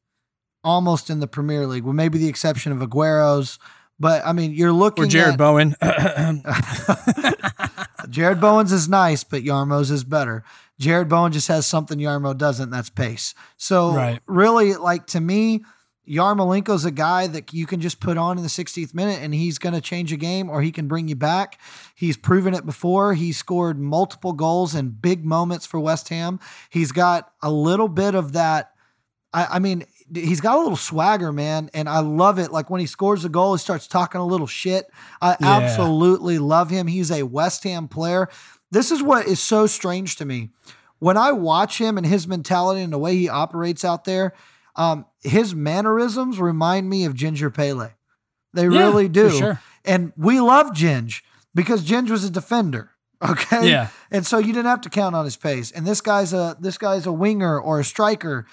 Speaker 2: almost in the Premier League, with maybe the exception of Aguero's. But I mean, you're looking
Speaker 3: or Jarrod
Speaker 2: at,
Speaker 3: Bowen.
Speaker 2: Jarrod Bowen's is nice, but Yarmo's is better. Jarrod Bowen just has something Yarmo doesn't, and that's pace. So right. really, like to me, Yarmolenko's a guy that you can just put on in the 60th minute and he's going to change a game or he can bring you back. He's proven it before. He scored multiple goals in big moments for West Ham. He's got a little bit of that. I, I mean, he's got a little swagger, man, and I love it. Like when he scores a goal, he starts talking a little shit. I yeah. absolutely love him. He's a West Ham player. This is what is so strange to me. When I watch him and his mentality and the way he operates out there, um, his mannerisms remind me of Ginger Pele. They yeah, really do.
Speaker 3: Sure.
Speaker 2: And we love Ginge because Ginge was a defender. Okay.
Speaker 3: Yeah.
Speaker 2: And so you didn't have to count on his pace. And this guy's a this guy's a winger or a striker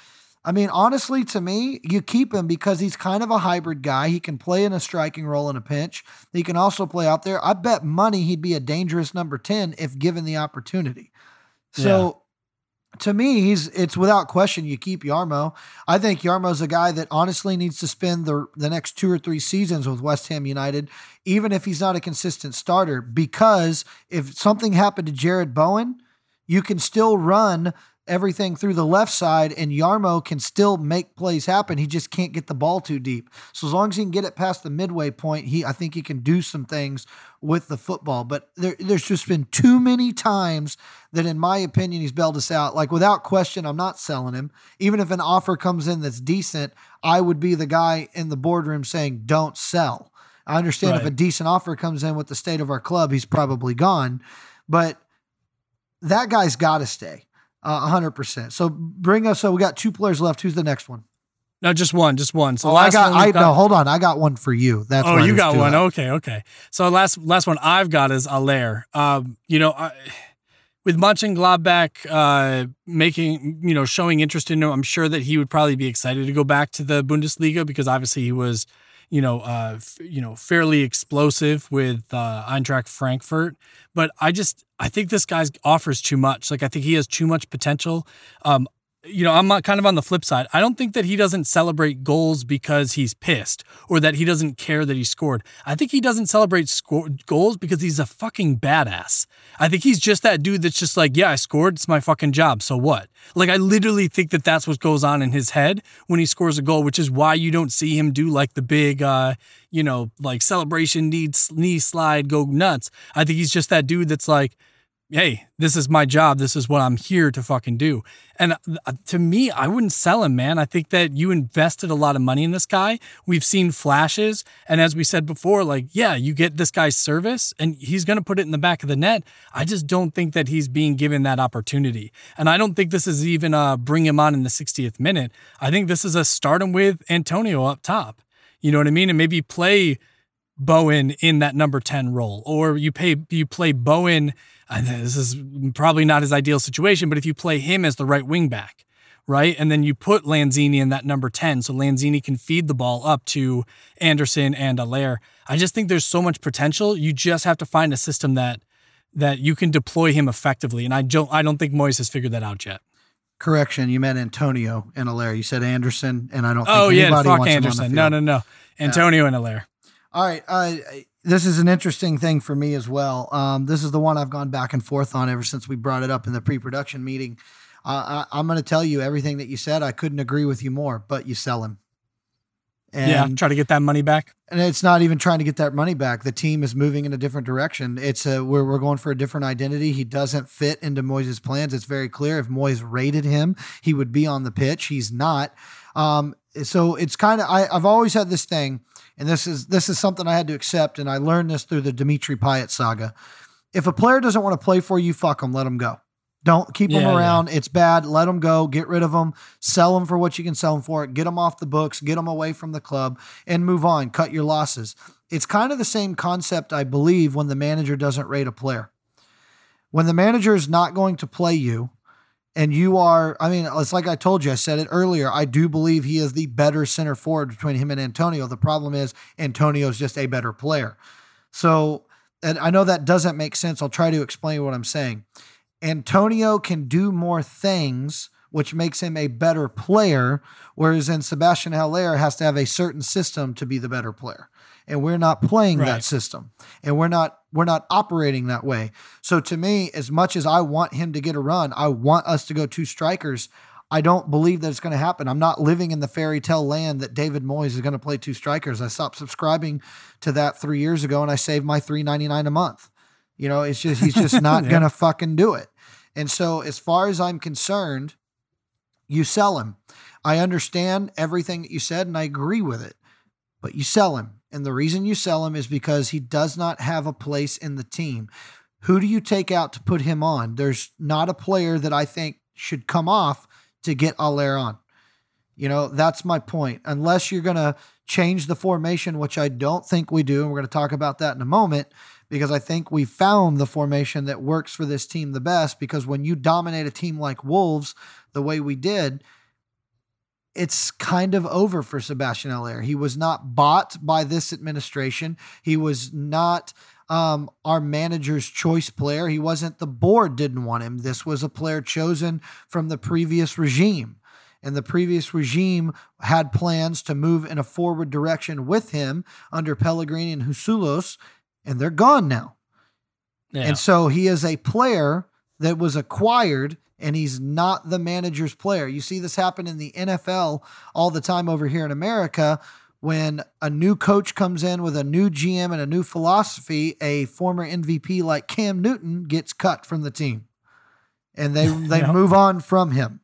Speaker 2: I mean, honestly, to me, you keep him because he's kind of a hybrid guy. He can play in a striking role in a pinch. He can also play out there. I bet money he'd be a dangerous number 10 if given the opportunity. So yeah. to me, he's it's without question you keep Yarmo. I think Yarmo's a guy that honestly needs to spend the the next two or three seasons with West Ham United, even if he's not a consistent starter. Because if something happened to Jarrod Bowen, you can still run everything through the left side, and Yarmo can still make plays happen. He just can't get the ball too deep. So as long as he can get it past the midway point, he I think he can do some things with the football. But there, there's just been too many times that, in my opinion, he's bailed us out. Like without question, I'm not selling him. Even if an offer comes in that's decent, I would be the guy in the boardroom saying, "Don't sell." I understand right. if a decent offer comes in with the state of our club, he's probably gone. But that guy's got to stay. Uh, hundred percent. So bring us. So we got two players left. Who's the next one?
Speaker 3: No, just one, just one. So
Speaker 2: oh, I got. I got, no, hold on. I got one for you. That's
Speaker 3: oh, you got one. Okay, okay. So last last one I've got is Haller. Um, you know, I, with Mönchengladbach uh, making you know showing interest in him, I'm sure that he would probably be excited to go back to the Bundesliga because obviously he was you know, uh, f- you know, fairly explosive with uh, Eintracht Frankfurt. But I just, I think this guy offers too much. Like, I think he has too much potential. Um, you know, I'm not kind of on the flip side. I don't think that he doesn't celebrate goals because he's pissed or that he doesn't care that he scored. I think he doesn't celebrate score- goals because he's a fucking badass. I think he's just that dude that's just like, yeah, I scored. It's my fucking job. So what? Like, I literally think that that's what goes on in his head when he scores a goal, which is why you don't see him do like the big, uh, you know, like celebration, knee slide, go nuts. I think he's just that dude that's like, hey, this is my job. This is what I'm here to fucking do. And uh, to me, I wouldn't sell him, man. I think that you invested a lot of money in this guy. We've seen flashes. And as we said before, like, yeah, you get this guy's service and he's going to put it in the back of the net. I just don't think that he's being given that opportunity. And I don't think this is even a bring him on in the 60th minute. I think this is a start him with Antonio up top. You know what I mean? And maybe play Bowen in that number 10 role, or you pay you play Bowen this is probably not his ideal situation, but if you play him as the right wing back, right? And then you put Lanzini in that number 10 so Lanzini can feed the ball up to Anderson and Haller. I just think there's so much potential. You just have to find a system that that you can deploy him effectively. And I don't I don't think Moyes has figured that out yet.
Speaker 2: Correction, you meant Antonio and Haller. You said Anderson, and I don't think oh, yeah, fuck Anderson.
Speaker 3: No, no, no. Antonio yeah. and Haller.
Speaker 2: All right. Uh, this is an interesting thing for me as well. Um, this is the one I've gone back and forth on ever since we brought it up in the pre-production meeting. Uh, I, am going to tell you everything that you said. I couldn't agree with you more, but you sell him.
Speaker 3: And, yeah, try to get that money back.
Speaker 2: And it's not even trying to get that money back. The team is moving in a different direction. It's a we're we're going for a different identity. He doesn't fit into Moyes' plans. It's very clear. If Moyes rated him, he would be on the pitch. He's not. Um, so it's kind of I, I've always had this thing and this is this is something I had to accept, and I learned this through the Dimitri Payet saga. If a player doesn't want to play for you, fuck them, let them go. Don't keep yeah, them around. Yeah. It's bad. Let them go. Get rid of them. Sell them for what you can sell them for. Get them off the books. Get them away from the club and move on. Cut your losses. It's kind of the same concept, I believe, when the manager doesn't rate a player. When the manager is not going to play you, and you are, I mean, it's like I told you, I said it earlier. I do believe he is the better center forward between him and Antonio. The problem is Antonio is just a better player. So, and I know that doesn't make sense. I'll try to explain what I'm saying. Antonio can do more things, which makes him a better player, whereas in Sebastian Haller has to have a certain system to be the better player and we're not playing right. that system and we're not we're not operating that way. So to me as much as i want him to get a run i want us to go two strikers i don't believe that it's going to happen. I'm not living in the fairy tale land that david moyes is going to play two strikers. I stopped subscribing to that three years ago and i saved my 399 a month. You know it's just he's just not yeah. going to fucking do it. And so as far as i'm concerned you sell him. I understand everything that you said and i agree with it but you sell him and the reason you sell him is because he does not have a place in the team. Who do you take out to put him on? There's not a player that I think should come off to get Haller on. You know, that's my point. Unless you're going to change the formation, which I don't think we do. And we're going to talk about that in a moment because I think we found the formation that works for this team the best. Because when you dominate a team like Wolves the way we did, it's kind of over for Sebastian Haller. He was not bought by this administration. He was not um, our manager's choice player. He wasn't the board didn't want him. This was a player chosen from the previous regime. And the previous regime had plans to move in a forward direction with him under Pellegrini and Husillos, and they're gone now.
Speaker 3: Yeah.
Speaker 2: And so he is a player that was acquired and he's not the manager's player. You see this happen in the NFL all the time over here in America when a new coach comes in with a new GM and a new philosophy, a former MVP like Cam Newton gets cut from the team. And they they move on from him.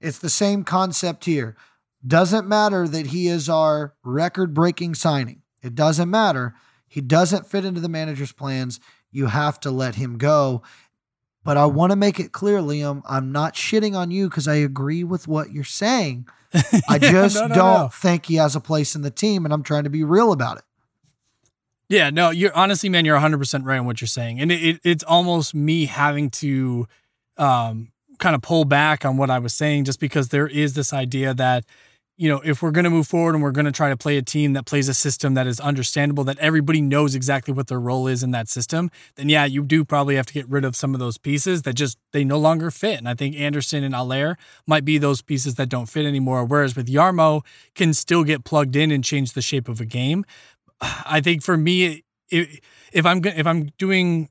Speaker 2: It's the same concept here. Doesn't matter that he is our record-breaking signing. It doesn't matter. He doesn't fit into the manager's plans. You have to let him go. But I want to make it clear, Liam, I'm not shitting on you because I agree with what you're saying. I just
Speaker 3: no, no,
Speaker 2: don't
Speaker 3: no.
Speaker 2: think he has a place in the team, and I'm trying to be real about it.
Speaker 3: Yeah, no, you're honestly, man, you're 100% right on what you're saying. And it, it, it's almost me having to um, kind of pull back on what I was saying just because there is this idea that, you know, if we're going to move forward and we're going to try to play a team that plays a system that is understandable, that everybody knows exactly what their role is in that system, then yeah, you do probably have to get rid of some of those pieces that just they no longer fit. And I think Anderson and Haller might be those pieces that don't fit anymore. Whereas with Yarmo can still get plugged in and change the shape of a game. I think for me, if, I'm if I'm doing,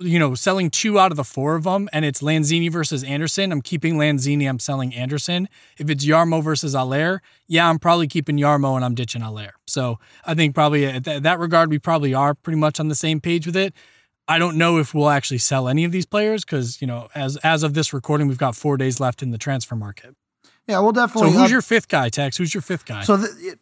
Speaker 3: you know, selling two out of the four of them, and it's Lanzini versus Anderson, I'm keeping Lanzini. I'm selling Anderson. If it's Yarmo versus Haller, yeah, I'm probably keeping Yarmo and I'm ditching Haller. So I think probably at th- that regard, we probably are pretty much on the same page with it. I don't know if we'll actually sell any of these players because you know, as as of this recording, we've got four days left in the transfer market.
Speaker 2: Yeah, we'll definitely.
Speaker 3: So
Speaker 2: who's
Speaker 3: your fifth guy, Tex? Who's your fifth guy?
Speaker 2: So th- it,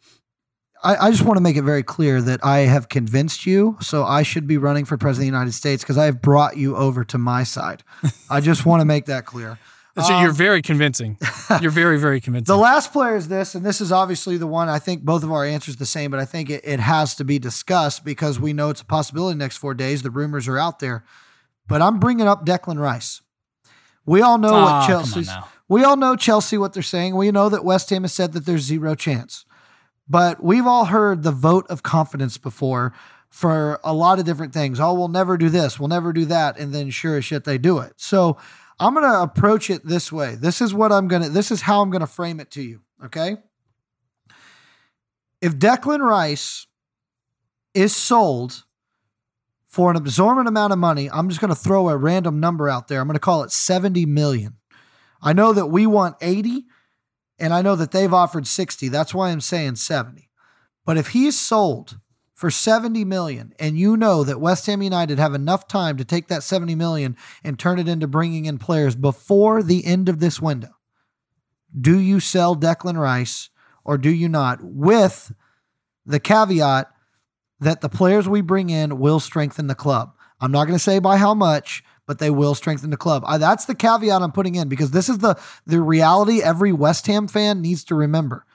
Speaker 2: I, I just want to make it very clear that I have convinced you, so I should be running for president of the United States because I have brought you over to my side. I just want to make that clear.
Speaker 3: so you're
Speaker 2: um,
Speaker 3: very convincing. You're very very convincing.
Speaker 2: The last player is this, and this is obviously the one I think both of our answers the same, but I think it, it has to be discussed because we know it's a possibility next four days. The rumors are out there, but I'm bringing up Declan Rice. We all know
Speaker 3: Aw,
Speaker 2: what Chelsea's. We all know Chelsea what they're saying. We know that West Ham has said that there's zero chance, but we've all heard the vote of confidence before for a lot of different things. Oh, we'll never do this. We'll never do that, and then sure as shit they do it. So I'm going to approach it this way. This is what I'm going to, this is how I'm going to frame it to you. Okay. If Declan Rice is sold for an absorbent amount of money, I'm just going to throw a random number out there. I'm going to call it 70 million. I know that we want 80 and I know that they've offered 60. That's why I'm saying 70. But if he's sold for 70 million and you know that West Ham United have enough time to take that 70 million and turn it into bringing in players before the end of this window, do you sell Declan Rice or do you not? With the caveat that the players we bring in will strengthen the club. I'm not going to say by how much, but they will strengthen the club. I, that's the caveat I'm putting in because this is the the reality every West Ham fan needs to remember.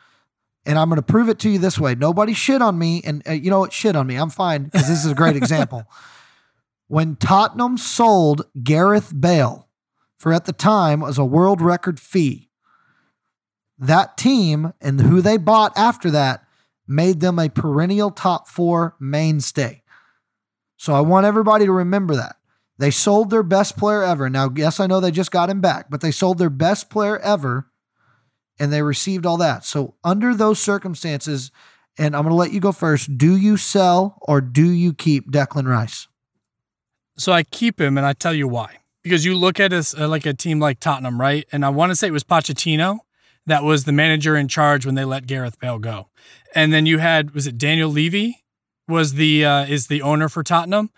Speaker 2: And I'm going to prove it to you this way. Nobody shit on me, and uh, you know what? Shit on me. I'm fine because this is a great example. When Tottenham sold Gareth Bale for at the time was a world record fee, that team and who they bought after that made them a perennial top four mainstay. So I want everybody to remember that. They sold their best player ever. Now, yes, I know they just got him back, but they sold their best player ever and they received all that. So, under those circumstances, and I'm going to let you go first, do you sell or do you keep Declan Rice?
Speaker 3: So I keep him, and I tell you why. Because you look at us uh, like a team like Tottenham, right? And I want to say it was Pochettino that was the manager in charge when they let Gareth Bale go. And then you had was it Daniel Levy was the uh, is the owner for Tottenham.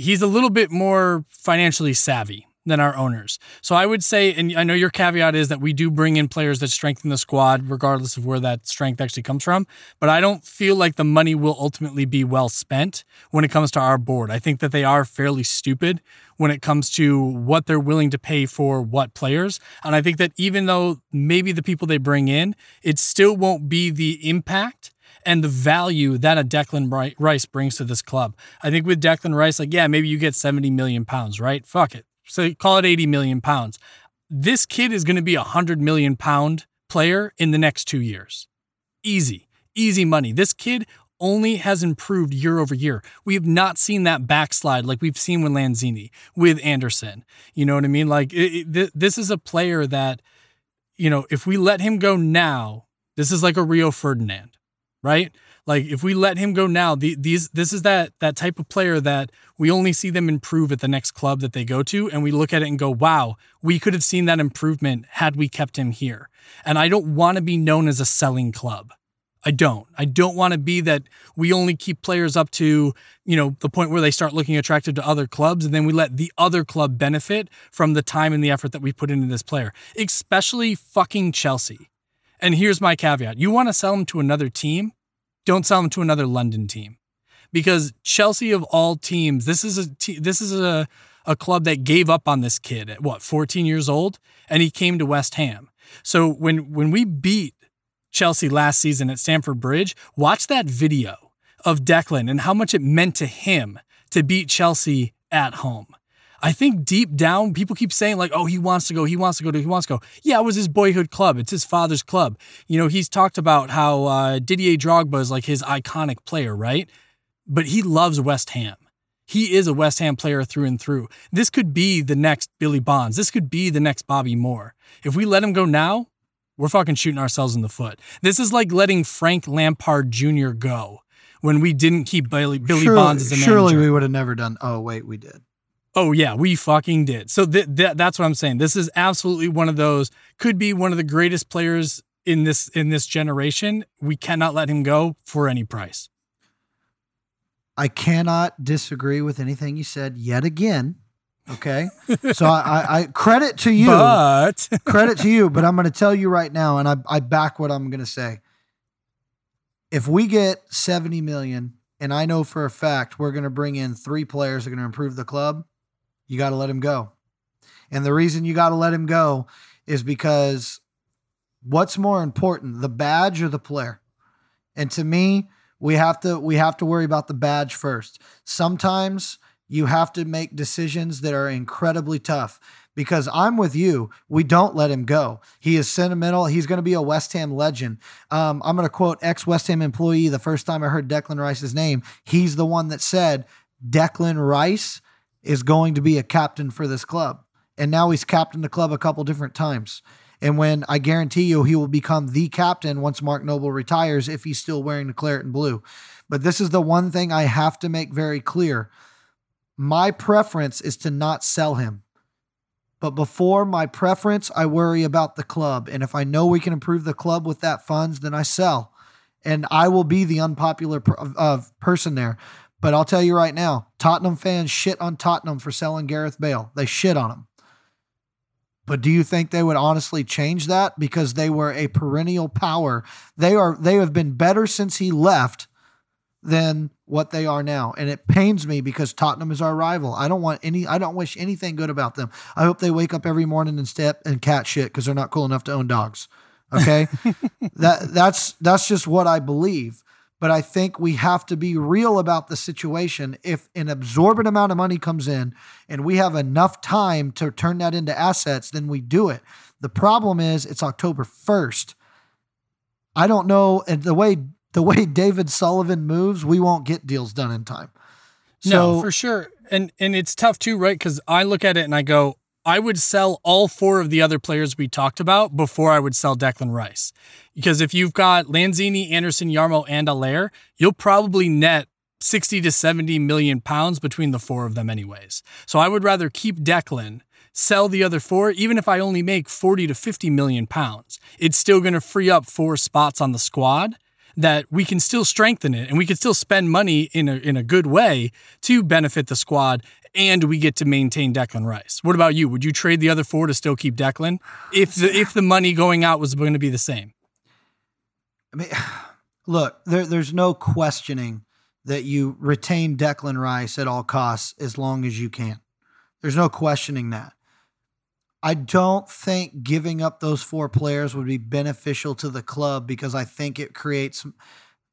Speaker 3: He's a little bit more financially savvy than our owners. So I would say, and I know your caveat is that we do bring in players that strengthen the squad, regardless of where that strength actually comes from. But I don't feel like the money will ultimately be well spent when it comes to our board. I think that they are fairly stupid when it comes to what they're willing to pay for what players. And I think that even though maybe the people they bring in, it still won't be the impact and the value that a Declan Rice brings to this club. I think with Declan Rice, like, yeah, maybe you get 70 million pounds, right? Fuck it. So call it 80 million pounds. This kid is going to be a 100 million pound player in the next two years. Easy, easy money. This kid only has improved year over year. We have not seen that backslide like we've seen with Lanzini, with Anderson. You know what I mean? Like it, it, this is a player that, you know, if we let him go now, this is like a Rio Ferdinand, right? Like if we let him go now, the, these this is that that type of player that we only see them improve at the next club that they go to, and we look at it and go, "Wow, we could have seen that improvement had we kept him here." And I don't want to be known as a selling club. I don't. I don't want to be that we only keep players up to, you know, the point where they start looking attractive to other clubs and then we let the other club benefit from the time and the effort that we put into this player, especially fucking Chelsea. And here's my caveat. You want to sell him to another team? Don't sell him to another London team. Because Chelsea of all teams, this is a this is a a club that gave up on this kid at what, 14 years old and he came to West Ham. So when when we beat Chelsea last season at Stamford Bridge, watch that video of Declan and how much it meant to him to beat Chelsea at home. I think deep down, people keep saying, like, oh, he wants to go, he wants to go, he wants to go. Yeah, it was his boyhood club. It's his father's club. You know, he's talked about how uh, Didier Drogba is like his iconic player, right? But he loves West Ham. He is a West Ham player through and through. This could be the next Billy Bonds. This could be the next Bobby Moore. If we let him go now, we're fucking shooting ourselves in the foot. This is like letting Frank Lampard Jr. go when we didn't keep Billy, Billy
Speaker 2: surely,
Speaker 3: Bonds as a manager.
Speaker 2: Surely we would have never done. Oh wait, we did.
Speaker 3: Oh yeah, we fucking did. So th- th- that's what I'm saying. This is absolutely one of those. Could be one of the greatest players in this in this generation. We cannot let him go for any price.
Speaker 2: I cannot disagree with anything you said yet again. Okay. So I, I, I credit to you.
Speaker 3: But
Speaker 2: credit to you, but I'm going to tell you right now, and I, I back what I'm going to say. If we get 70 million, and I know for a fact we're going to bring in three players that are going to improve the club, you got to let him go. And the reason you got to let him go is because what's more important, the badge or the player? And to me, we have to we have to worry about the badge first. Sometimes you have to make decisions that are incredibly tough because I'm with you. We don't let him go. He is sentimental. He's going to be a West Ham legend. Um, I'm going to quote ex West Ham employee the first time I heard Declan Rice's name. He's the one that said Declan Rice is going to be a captain for this club. And now he's captained the club a couple different times. And when I guarantee you he will become the captain once Mark Noble retires if he's still wearing the claret and blue. But this is the one thing I have to make very clear my preference is to not sell him. But before my preference, I worry about the club. And if I know we can improve the club with that funds, then I sell. And I will be the unpopular uh, person there. But I'll tell you right now, Tottenham fans shit on Tottenham for selling Gareth Bale. They shit on him. But do you think they would honestly change that because they were a perennial power? They are they have been better since he left than what they are now. And it pains me because Tottenham is our rival. I don't want any I don't wish anything good about them. I hope they wake up every morning and step and cat shit because they're not cool enough to own dogs. Okay? that that's that's just what I believe. But I think we have to be real about the situation. If an absorbent amount of money comes in and we have enough time to turn that into assets, then we do it. The problem is it's October 1st. I don't know. And the way the way David Sullivan moves, we won't get deals done in time.
Speaker 3: So, no, for sure. And and it's tough too, right? Because I look at it and I go, I would sell all four of the other players we talked about before I would sell Declan Rice. Because if you've got Lanzini, Anderson, Yarmo, and Haller, you'll probably net 60 to 70 million pounds between the four of them, anyways. So I would rather keep Declan, sell the other four, even if I only make 40 to 50 million pounds. It's still going to free up four spots on the squad that we can still strengthen it and we can still spend money in a, in a good way to benefit the squad and we get to maintain Declan Rice. What about you? Would you trade the other four to still keep Declan if the if the money going out was going to be the same?
Speaker 2: I mean, look, there, there's no questioning that you retain Declan Rice at all costs as long as you can. There's no questioning that. I don't think giving up those four players would be beneficial to the club because I think it creates.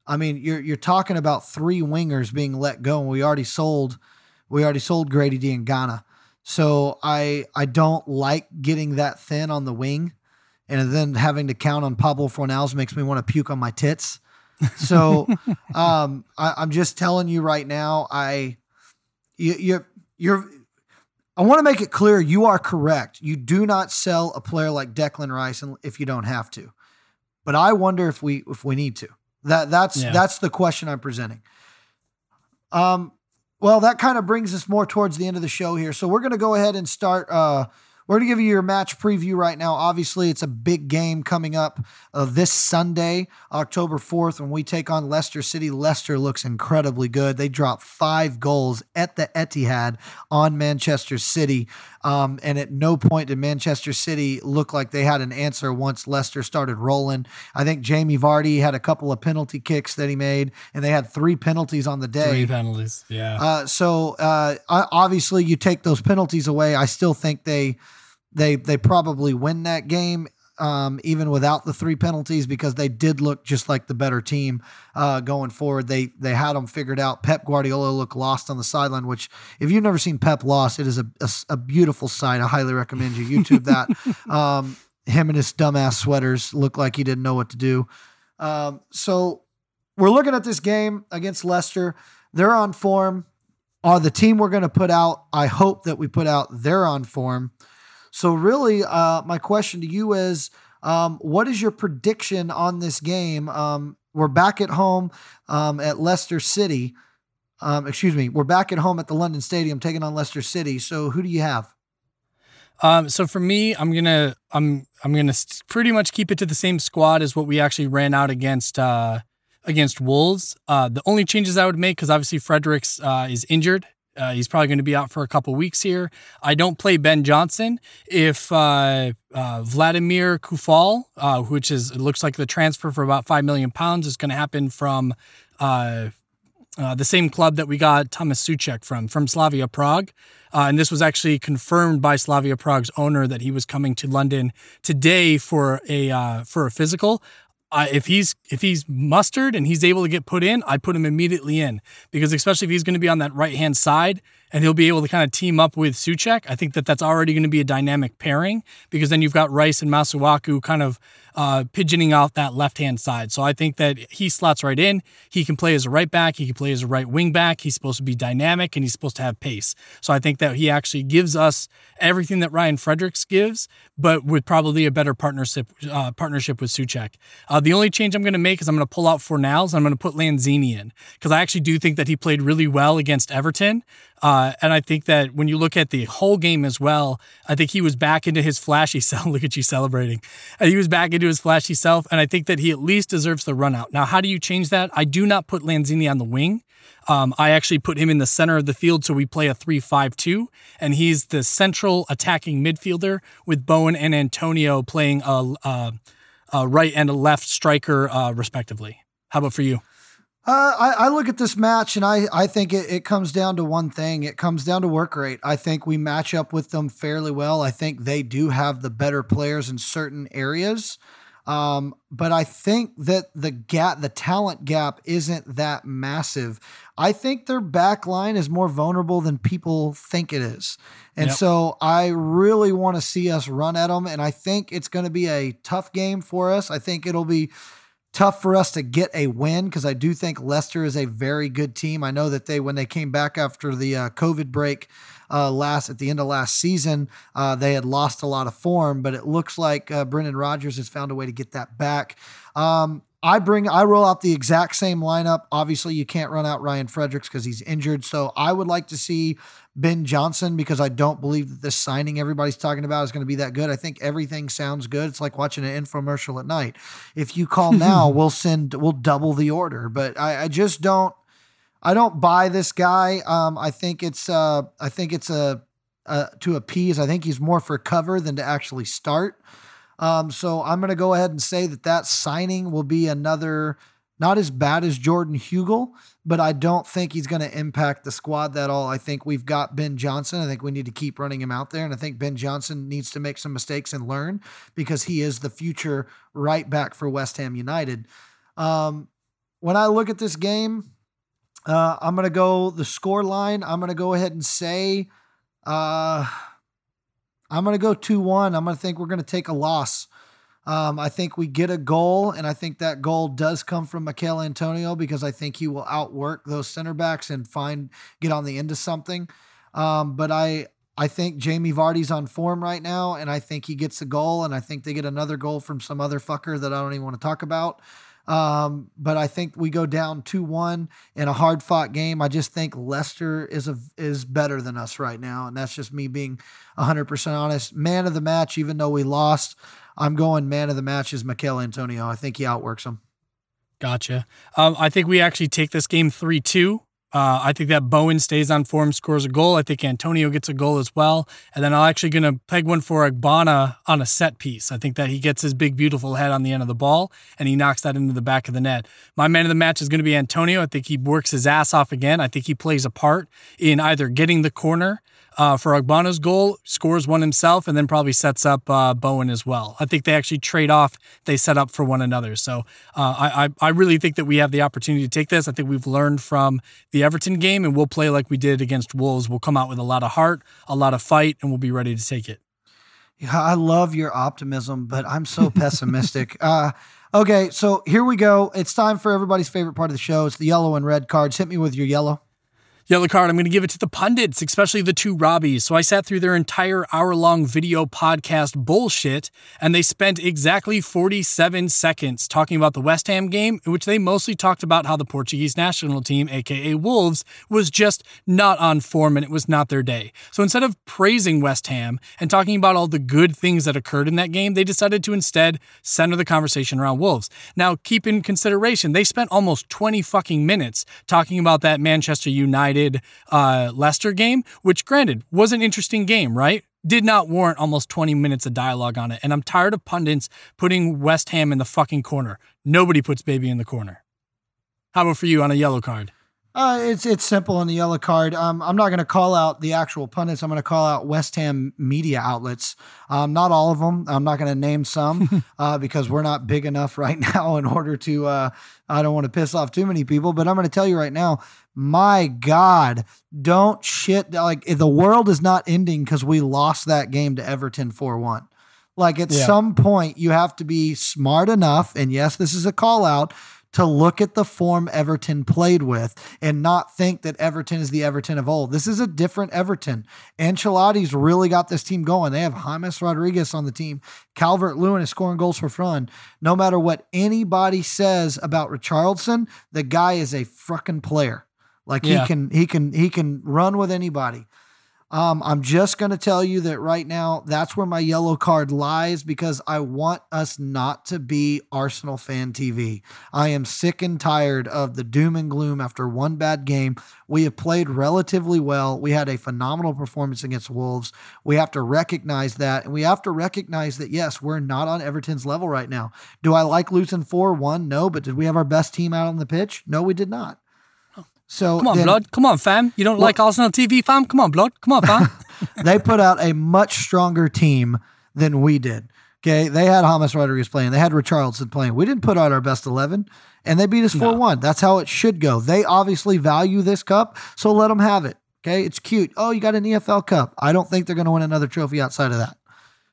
Speaker 2: I mean, you're you're talking about three wingers being let go, and we already sold, we already sold Grady Diangana, So I I don't like getting that thin on the wing, and then having to count on Pablo Fornals makes me want to puke on my tits. So um, I, I'm just telling you right now, I you, you're you're I want to make it clear you are correct. You do not sell a player like Declan Rice if you don't have to. But I wonder if we if we need to. That that's
Speaker 3: Yeah.
Speaker 2: that's the question I'm presenting. Um well, that kind of brings us more towards the end of the show here. So we're going to go ahead and start uh we're going to give you your match preview right now. Obviously, it's a big game coming up uh, this Sunday, October 4th, when we take on Leicester City. Leicester looks incredibly good. They dropped five goals at the Etihad on Manchester City. Um, and at no point did Manchester City look like they had an answer once Leicester started rolling. I think Jamie Vardy had a couple of penalty kicks that he made, and they had three penalties on the day.
Speaker 3: Three penalties. Yeah.
Speaker 2: Uh, so uh, obviously, you take those penalties away. I still think they they they probably win that game. Um, even without the three penalties, because they did look just like the better team uh, going forward. They they had them figured out. Pep Guardiola looked lost on the sideline, which if you've never seen Pep lost, it is a, a, a beautiful sight. I highly recommend you YouTube that. um, him and his dumbass sweaters look like he didn't know what to do. Um, so we're looking at this game against Leicester. They're on form. Are the team we're going to put out? I hope that we put out. They're on form. So really, uh, my question to you is, um, what is your prediction on this game? Um, we're back at home um, at Leicester City. Um, excuse me, we're back at home at the London Stadium taking on Leicester City. So who do you have?
Speaker 3: Um, so for me, I'm gonna I'm I'm gonna pretty much keep it to the same squad as what we actually ran out against uh, against Wolves. Uh, the only changes I would make because obviously Fredericks uh, is injured. Uh, he's probably going to be out for a couple weeks here. I don't play Ben Johnson if uh, uh, Vladimir Coufal, uh, which is it looks like the transfer for about five million pounds is going to happen from uh, uh, the same club that we got Thomas Soucek from, from Slavia Prague. And this was actually confirmed by Slavia Prague's owner that he was coming to London today for a for a physical. Uh, if he's if he's mustered and he's able to get put in, I put him immediately in. Because especially if he's going to be on that right hand side and he'll be able to kind of team up with Soucek, I think that that's already going to be a dynamic pairing. Because then you've got Rice and Masuaku kind of uh, pigeoning out that left hand side. So I think that he slots right in. He can play as a right back. He can play as a right wing back. He's supposed to be dynamic and he's supposed to have pace. So I think that he actually gives us everything that Ryan Fredericks gives, but with probably a better partnership uh, partnership with Soucek. Uh, the only change I'm going to make is I'm going to pull out Fornals. I'm going to put Lanzini in because I actually do think that he played really well against Everton. Uh, and I think that when you look at the whole game as well, I think he was back into his flashy self. Look at you celebrating. Uh, he was back into his flashy self. And I think that he at least deserves the run out. Now, how do you change that? I do not put Lanzini on the wing. Um, I actually put him in the center of the field, so we play a 3 5 2, and he's the central attacking midfielder with Bowen and Antonio playing a, a, a right and a left striker, uh, respectively. How about for you?
Speaker 2: Uh, I, I look at this match and I, I think it, it comes down to one thing. It comes down to work rate. I think we match up with them fairly well. I think they do have the better players in certain areas. Um, but I think that the gap, the talent gap isn't that massive. I think their back line is more vulnerable than people think it is. And
Speaker 3: Yep.
Speaker 2: so I really want to see us run at them. And I think it's going to be a tough game for us. I think it'll be tough for us to get a win because I do think Leicester is a very good team. I know that they, when they came back after the uh, COVID break uh, last at the end of last season, uh, they had lost a lot of form, but it looks like uh, Brendan Rodgers has found a way to get that back. Um, I bring, I roll out the exact same lineup. Obviously, you can't run out Ryan Fredericks because he's injured. So I would like to see Ben Johnson because I don't believe that this signing everybody's talking about is going to be that good. I think everything sounds good. It's like watching an infomercial at night. If you call now, we'll send, we'll double the order. But I, I just don't, I don't buy this guy. Um, I think it's, uh, I think it's a, uh, to appease. I think he's more for cover than to actually start. Um, so I'm going to go ahead and say that that signing will be another, not as bad as Jordan Hugill, but I don't think he's going to impact the squad that all. I think we've got Ben Johnson. I think we need to keep running him out there. And I think Ben Johnson needs to make some mistakes and learn because he is the future right back for West Ham United. Um, when I look at this game, uh, I'm going to go the score line. I'm going to go ahead and say, uh, I'm going to go 2 1. I'm going to think we're going to take a loss. Um, I think we get a goal, and I think that goal does come from Michail Antonio because I think he will outwork those center backs and find get on the end of something. Um, but I I think Jamie Vardy's on form right now, and I think he gets a goal, and I think they get another goal from some other fucker that I don't even want to talk about. Um, but I think we go down two one in a hard fought game. I just think Leicester is a is better than us right now, and that's just me being hundred percent honest. Man of the match, even though we lost, I'm going man of the match is Michail Antonio. I think he outworks him.
Speaker 3: Gotcha. Um, I think we actually take this game 3 2. Uh, I think that Bowen stays on form, scores a goal. I think Antonio gets a goal as well. And then I'm actually going to peg one for Ogbonna on a set piece. I think that he gets his big, beautiful head on the end of the ball and he knocks that into the back of the net. My man of the match is going to be Antonio. I think he works his ass off again. I think he plays a part in either getting the corner uh, for Ogbonna's goal, scores one himself, and then probably sets up uh, Bowen as well. I think they actually trade off. They set up for one another. So uh, I, I really think that we have the opportunity to take this. I think we've learned from the Everton game, and we'll play like we did against Wolves. We'll come out with a lot of heart, a lot of fight, and we'll be ready to take it.
Speaker 2: Yeah, I love your optimism, but I'm so pessimistic. Uh, okay, so here we go. It's time for everybody's favorite part of the show. It's the yellow and red cards. Hit me with your yellow.
Speaker 3: Yellow card, I'm going to give it to the pundits, especially the two Robbies. So I sat through their entire hour long video podcast bullshit, and they spent exactly 47 seconds talking about the West Ham game, in which they mostly talked about how the Portuguese national team, aka Wolves, was just not on form and it was not their day. So instead of praising West Ham and talking about all the good things that occurred in that game, they decided to instead center the conversation around Wolves. Now, keep in consideration, they spent almost 20 fucking minutes talking about that Manchester United United uh, Leicester game, which granted was an interesting game, right? Did not warrant almost 20 minutes of dialogue on it. And I'm tired of pundits putting West Ham in the fucking corner. Nobody puts baby in the corner. How about for you on a yellow card?
Speaker 2: Uh, it's it's simple on the yellow card. Um, I'm not going to call out the actual pundits. I'm going to call out West Ham media outlets. Um, not all of them. I'm not going to name some uh, because we're not big enough right now in order to. Uh, I don't want to piss off too many people, but I'm going to tell you right now. My God, don't shit like the world is not ending because we lost that game to Everton four one. Like at yeah. some point, you have to be smart enough, and yes, this is a call out to look at the form Everton played with and not think that Everton is the Everton of old. This is a different Everton. Ancelotti's really got this team going. They have James Rodriguez on the team. Calvert Lewin is scoring goals for fun. No matter what anybody says about Richarlison, the guy is a fucking player. Like yeah. he can he can he can run with anybody. Um, I'm just going to tell you that right now, that's where my yellow card lies because I want us not to be Arsenal fan TV. I am sick and tired of the doom and gloom after one bad game. We have played relatively well. We had a phenomenal performance against Wolves. We have to recognize that. And we have to recognize that, yes, we're not on Everton's level right now. Do I like losing 4 1? No. But did we have our best team out on the pitch? No, we did not. So
Speaker 3: come on, then, blood. Come on, fam. You don't well, like Arsenal TV, fam? Come on, blood. Come on, fam.
Speaker 2: they put out a much stronger team than we did. Okay, they had James Rodriguez playing. They had Richarlison playing. We didn't put out our best eleven, and they beat us four no. one. That's how it should go. They obviously value this cup, so let them have it. Okay, it's cute. Oh, you got an EFL Cup. I don't think they're going to win another trophy outside of that.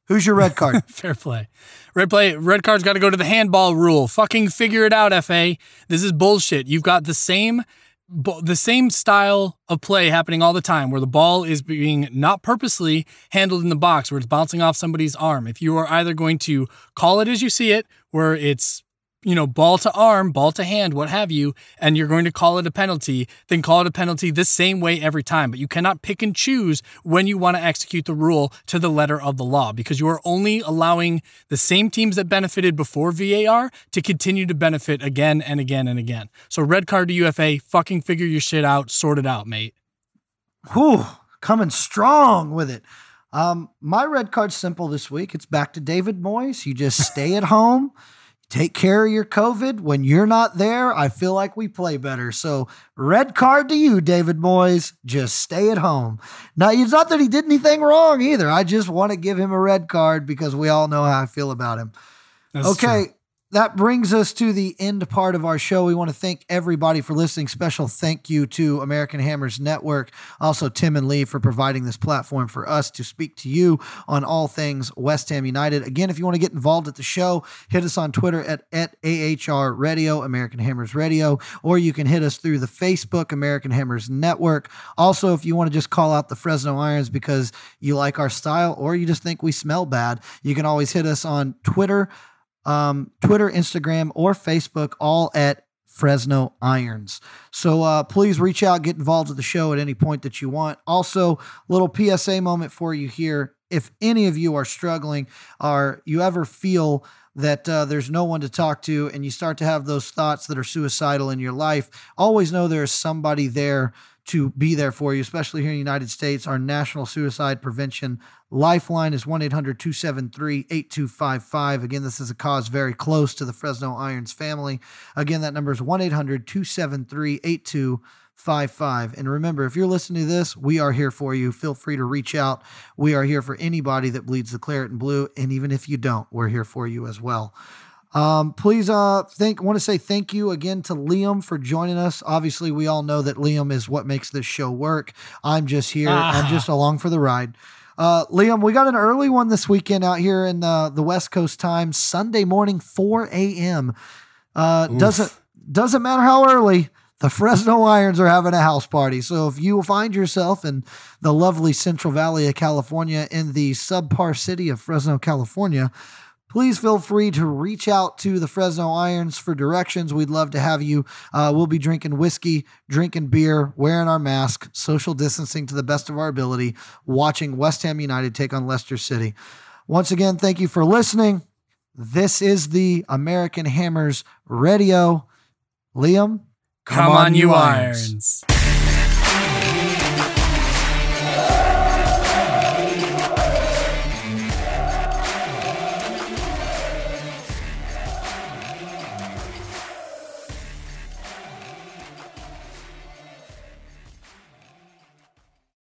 Speaker 2: Who's your red card?
Speaker 3: Fair play. Red play. Red card's got to go to the handball rule. Fucking figure it out, FA. This is bullshit. You've got the same the same style of play happening all the time where the ball is being not purposely handled in the box where it's bouncing off somebody's arm. If you are either going to call it as you see it, where it's you know, ball to arm, ball to hand, what have you, and you're going to call it a penalty, then call it a penalty the same way every time. But you cannot pick and choose when you want to execute the rule to the letter of the law because you are only allowing the same teams that benefited before VAR to continue to benefit again and again and again. So red card to UFA, fucking figure your shit out, sort it out, mate.
Speaker 2: Whew, coming strong with it. Um, my red card's simple this week. It's back to David Moyes. You just stay at home take care of your COVID. When you're not there, I feel like we play better. So, red card to you, David Moyes. Just stay at home. Now, it's not that he did anything wrong either. I just want to give him a red card because we all know how I feel about him. That's okay. True. That brings us to the end part of our show. We want to thank everybody for listening. Special thank you to American Hammers Network, also Tim and Lee for providing this platform for us to speak to you on all things West Ham United. Again, if you want to get involved at the show, hit us on Twitter at, at AHR Radio, American Hammers Radio, or you can hit us through the Facebook American Hammers Network. Also, if you want to just call out the Fresno Irons because you like our style or you just think we smell bad, you can always hit us on Twitter um, Twitter, Instagram, or Facebook, all at Fresno Irons. So uh, please reach out, get involved with the show at any point that you want. Also, little PSA moment for you here. If any of you are struggling, or you ever feel that uh, there's no one to talk to, and you start to have those thoughts that are suicidal in your life, always know there is somebody there to be there for you, especially here in the United States. Our National Suicide Prevention Lifeline is 1 800 273 8255. Again, this is a cause very close to the Fresno Irons family. Again, that number is 1 800 273 8255. And remember, if you're listening to this, we are here for you. Feel free to reach out. We are here for anybody that bleeds the claret and blue. And even if you don't, we're here for you as well. Um, please, uh, thank. Want to say thank you again to Liam for joining us. Obviously, we all know that Liam is what makes this show work. I'm just here. Ah. I'm just along for the ride. Uh, Liam, we got an early one this weekend out here in uh, the West Coast time, Sunday morning, 4 a.m. Uh, doesn't doesn't matter how early. The Fresno Irons are having a house party. So if you find yourself in the lovely Central Valley of California in the subpar city of Fresno, California, please feel free to reach out to the Fresno Irons for directions. We'd love to have you. Uh, we'll be drinking whiskey, drinking beer, wearing our mask, social distancing to the best of our ability, watching West Ham United take on Leicester City. Once again, thank you for listening. This is the American Hammers Radio. Liam,
Speaker 3: come, come on, on, you irons. irons.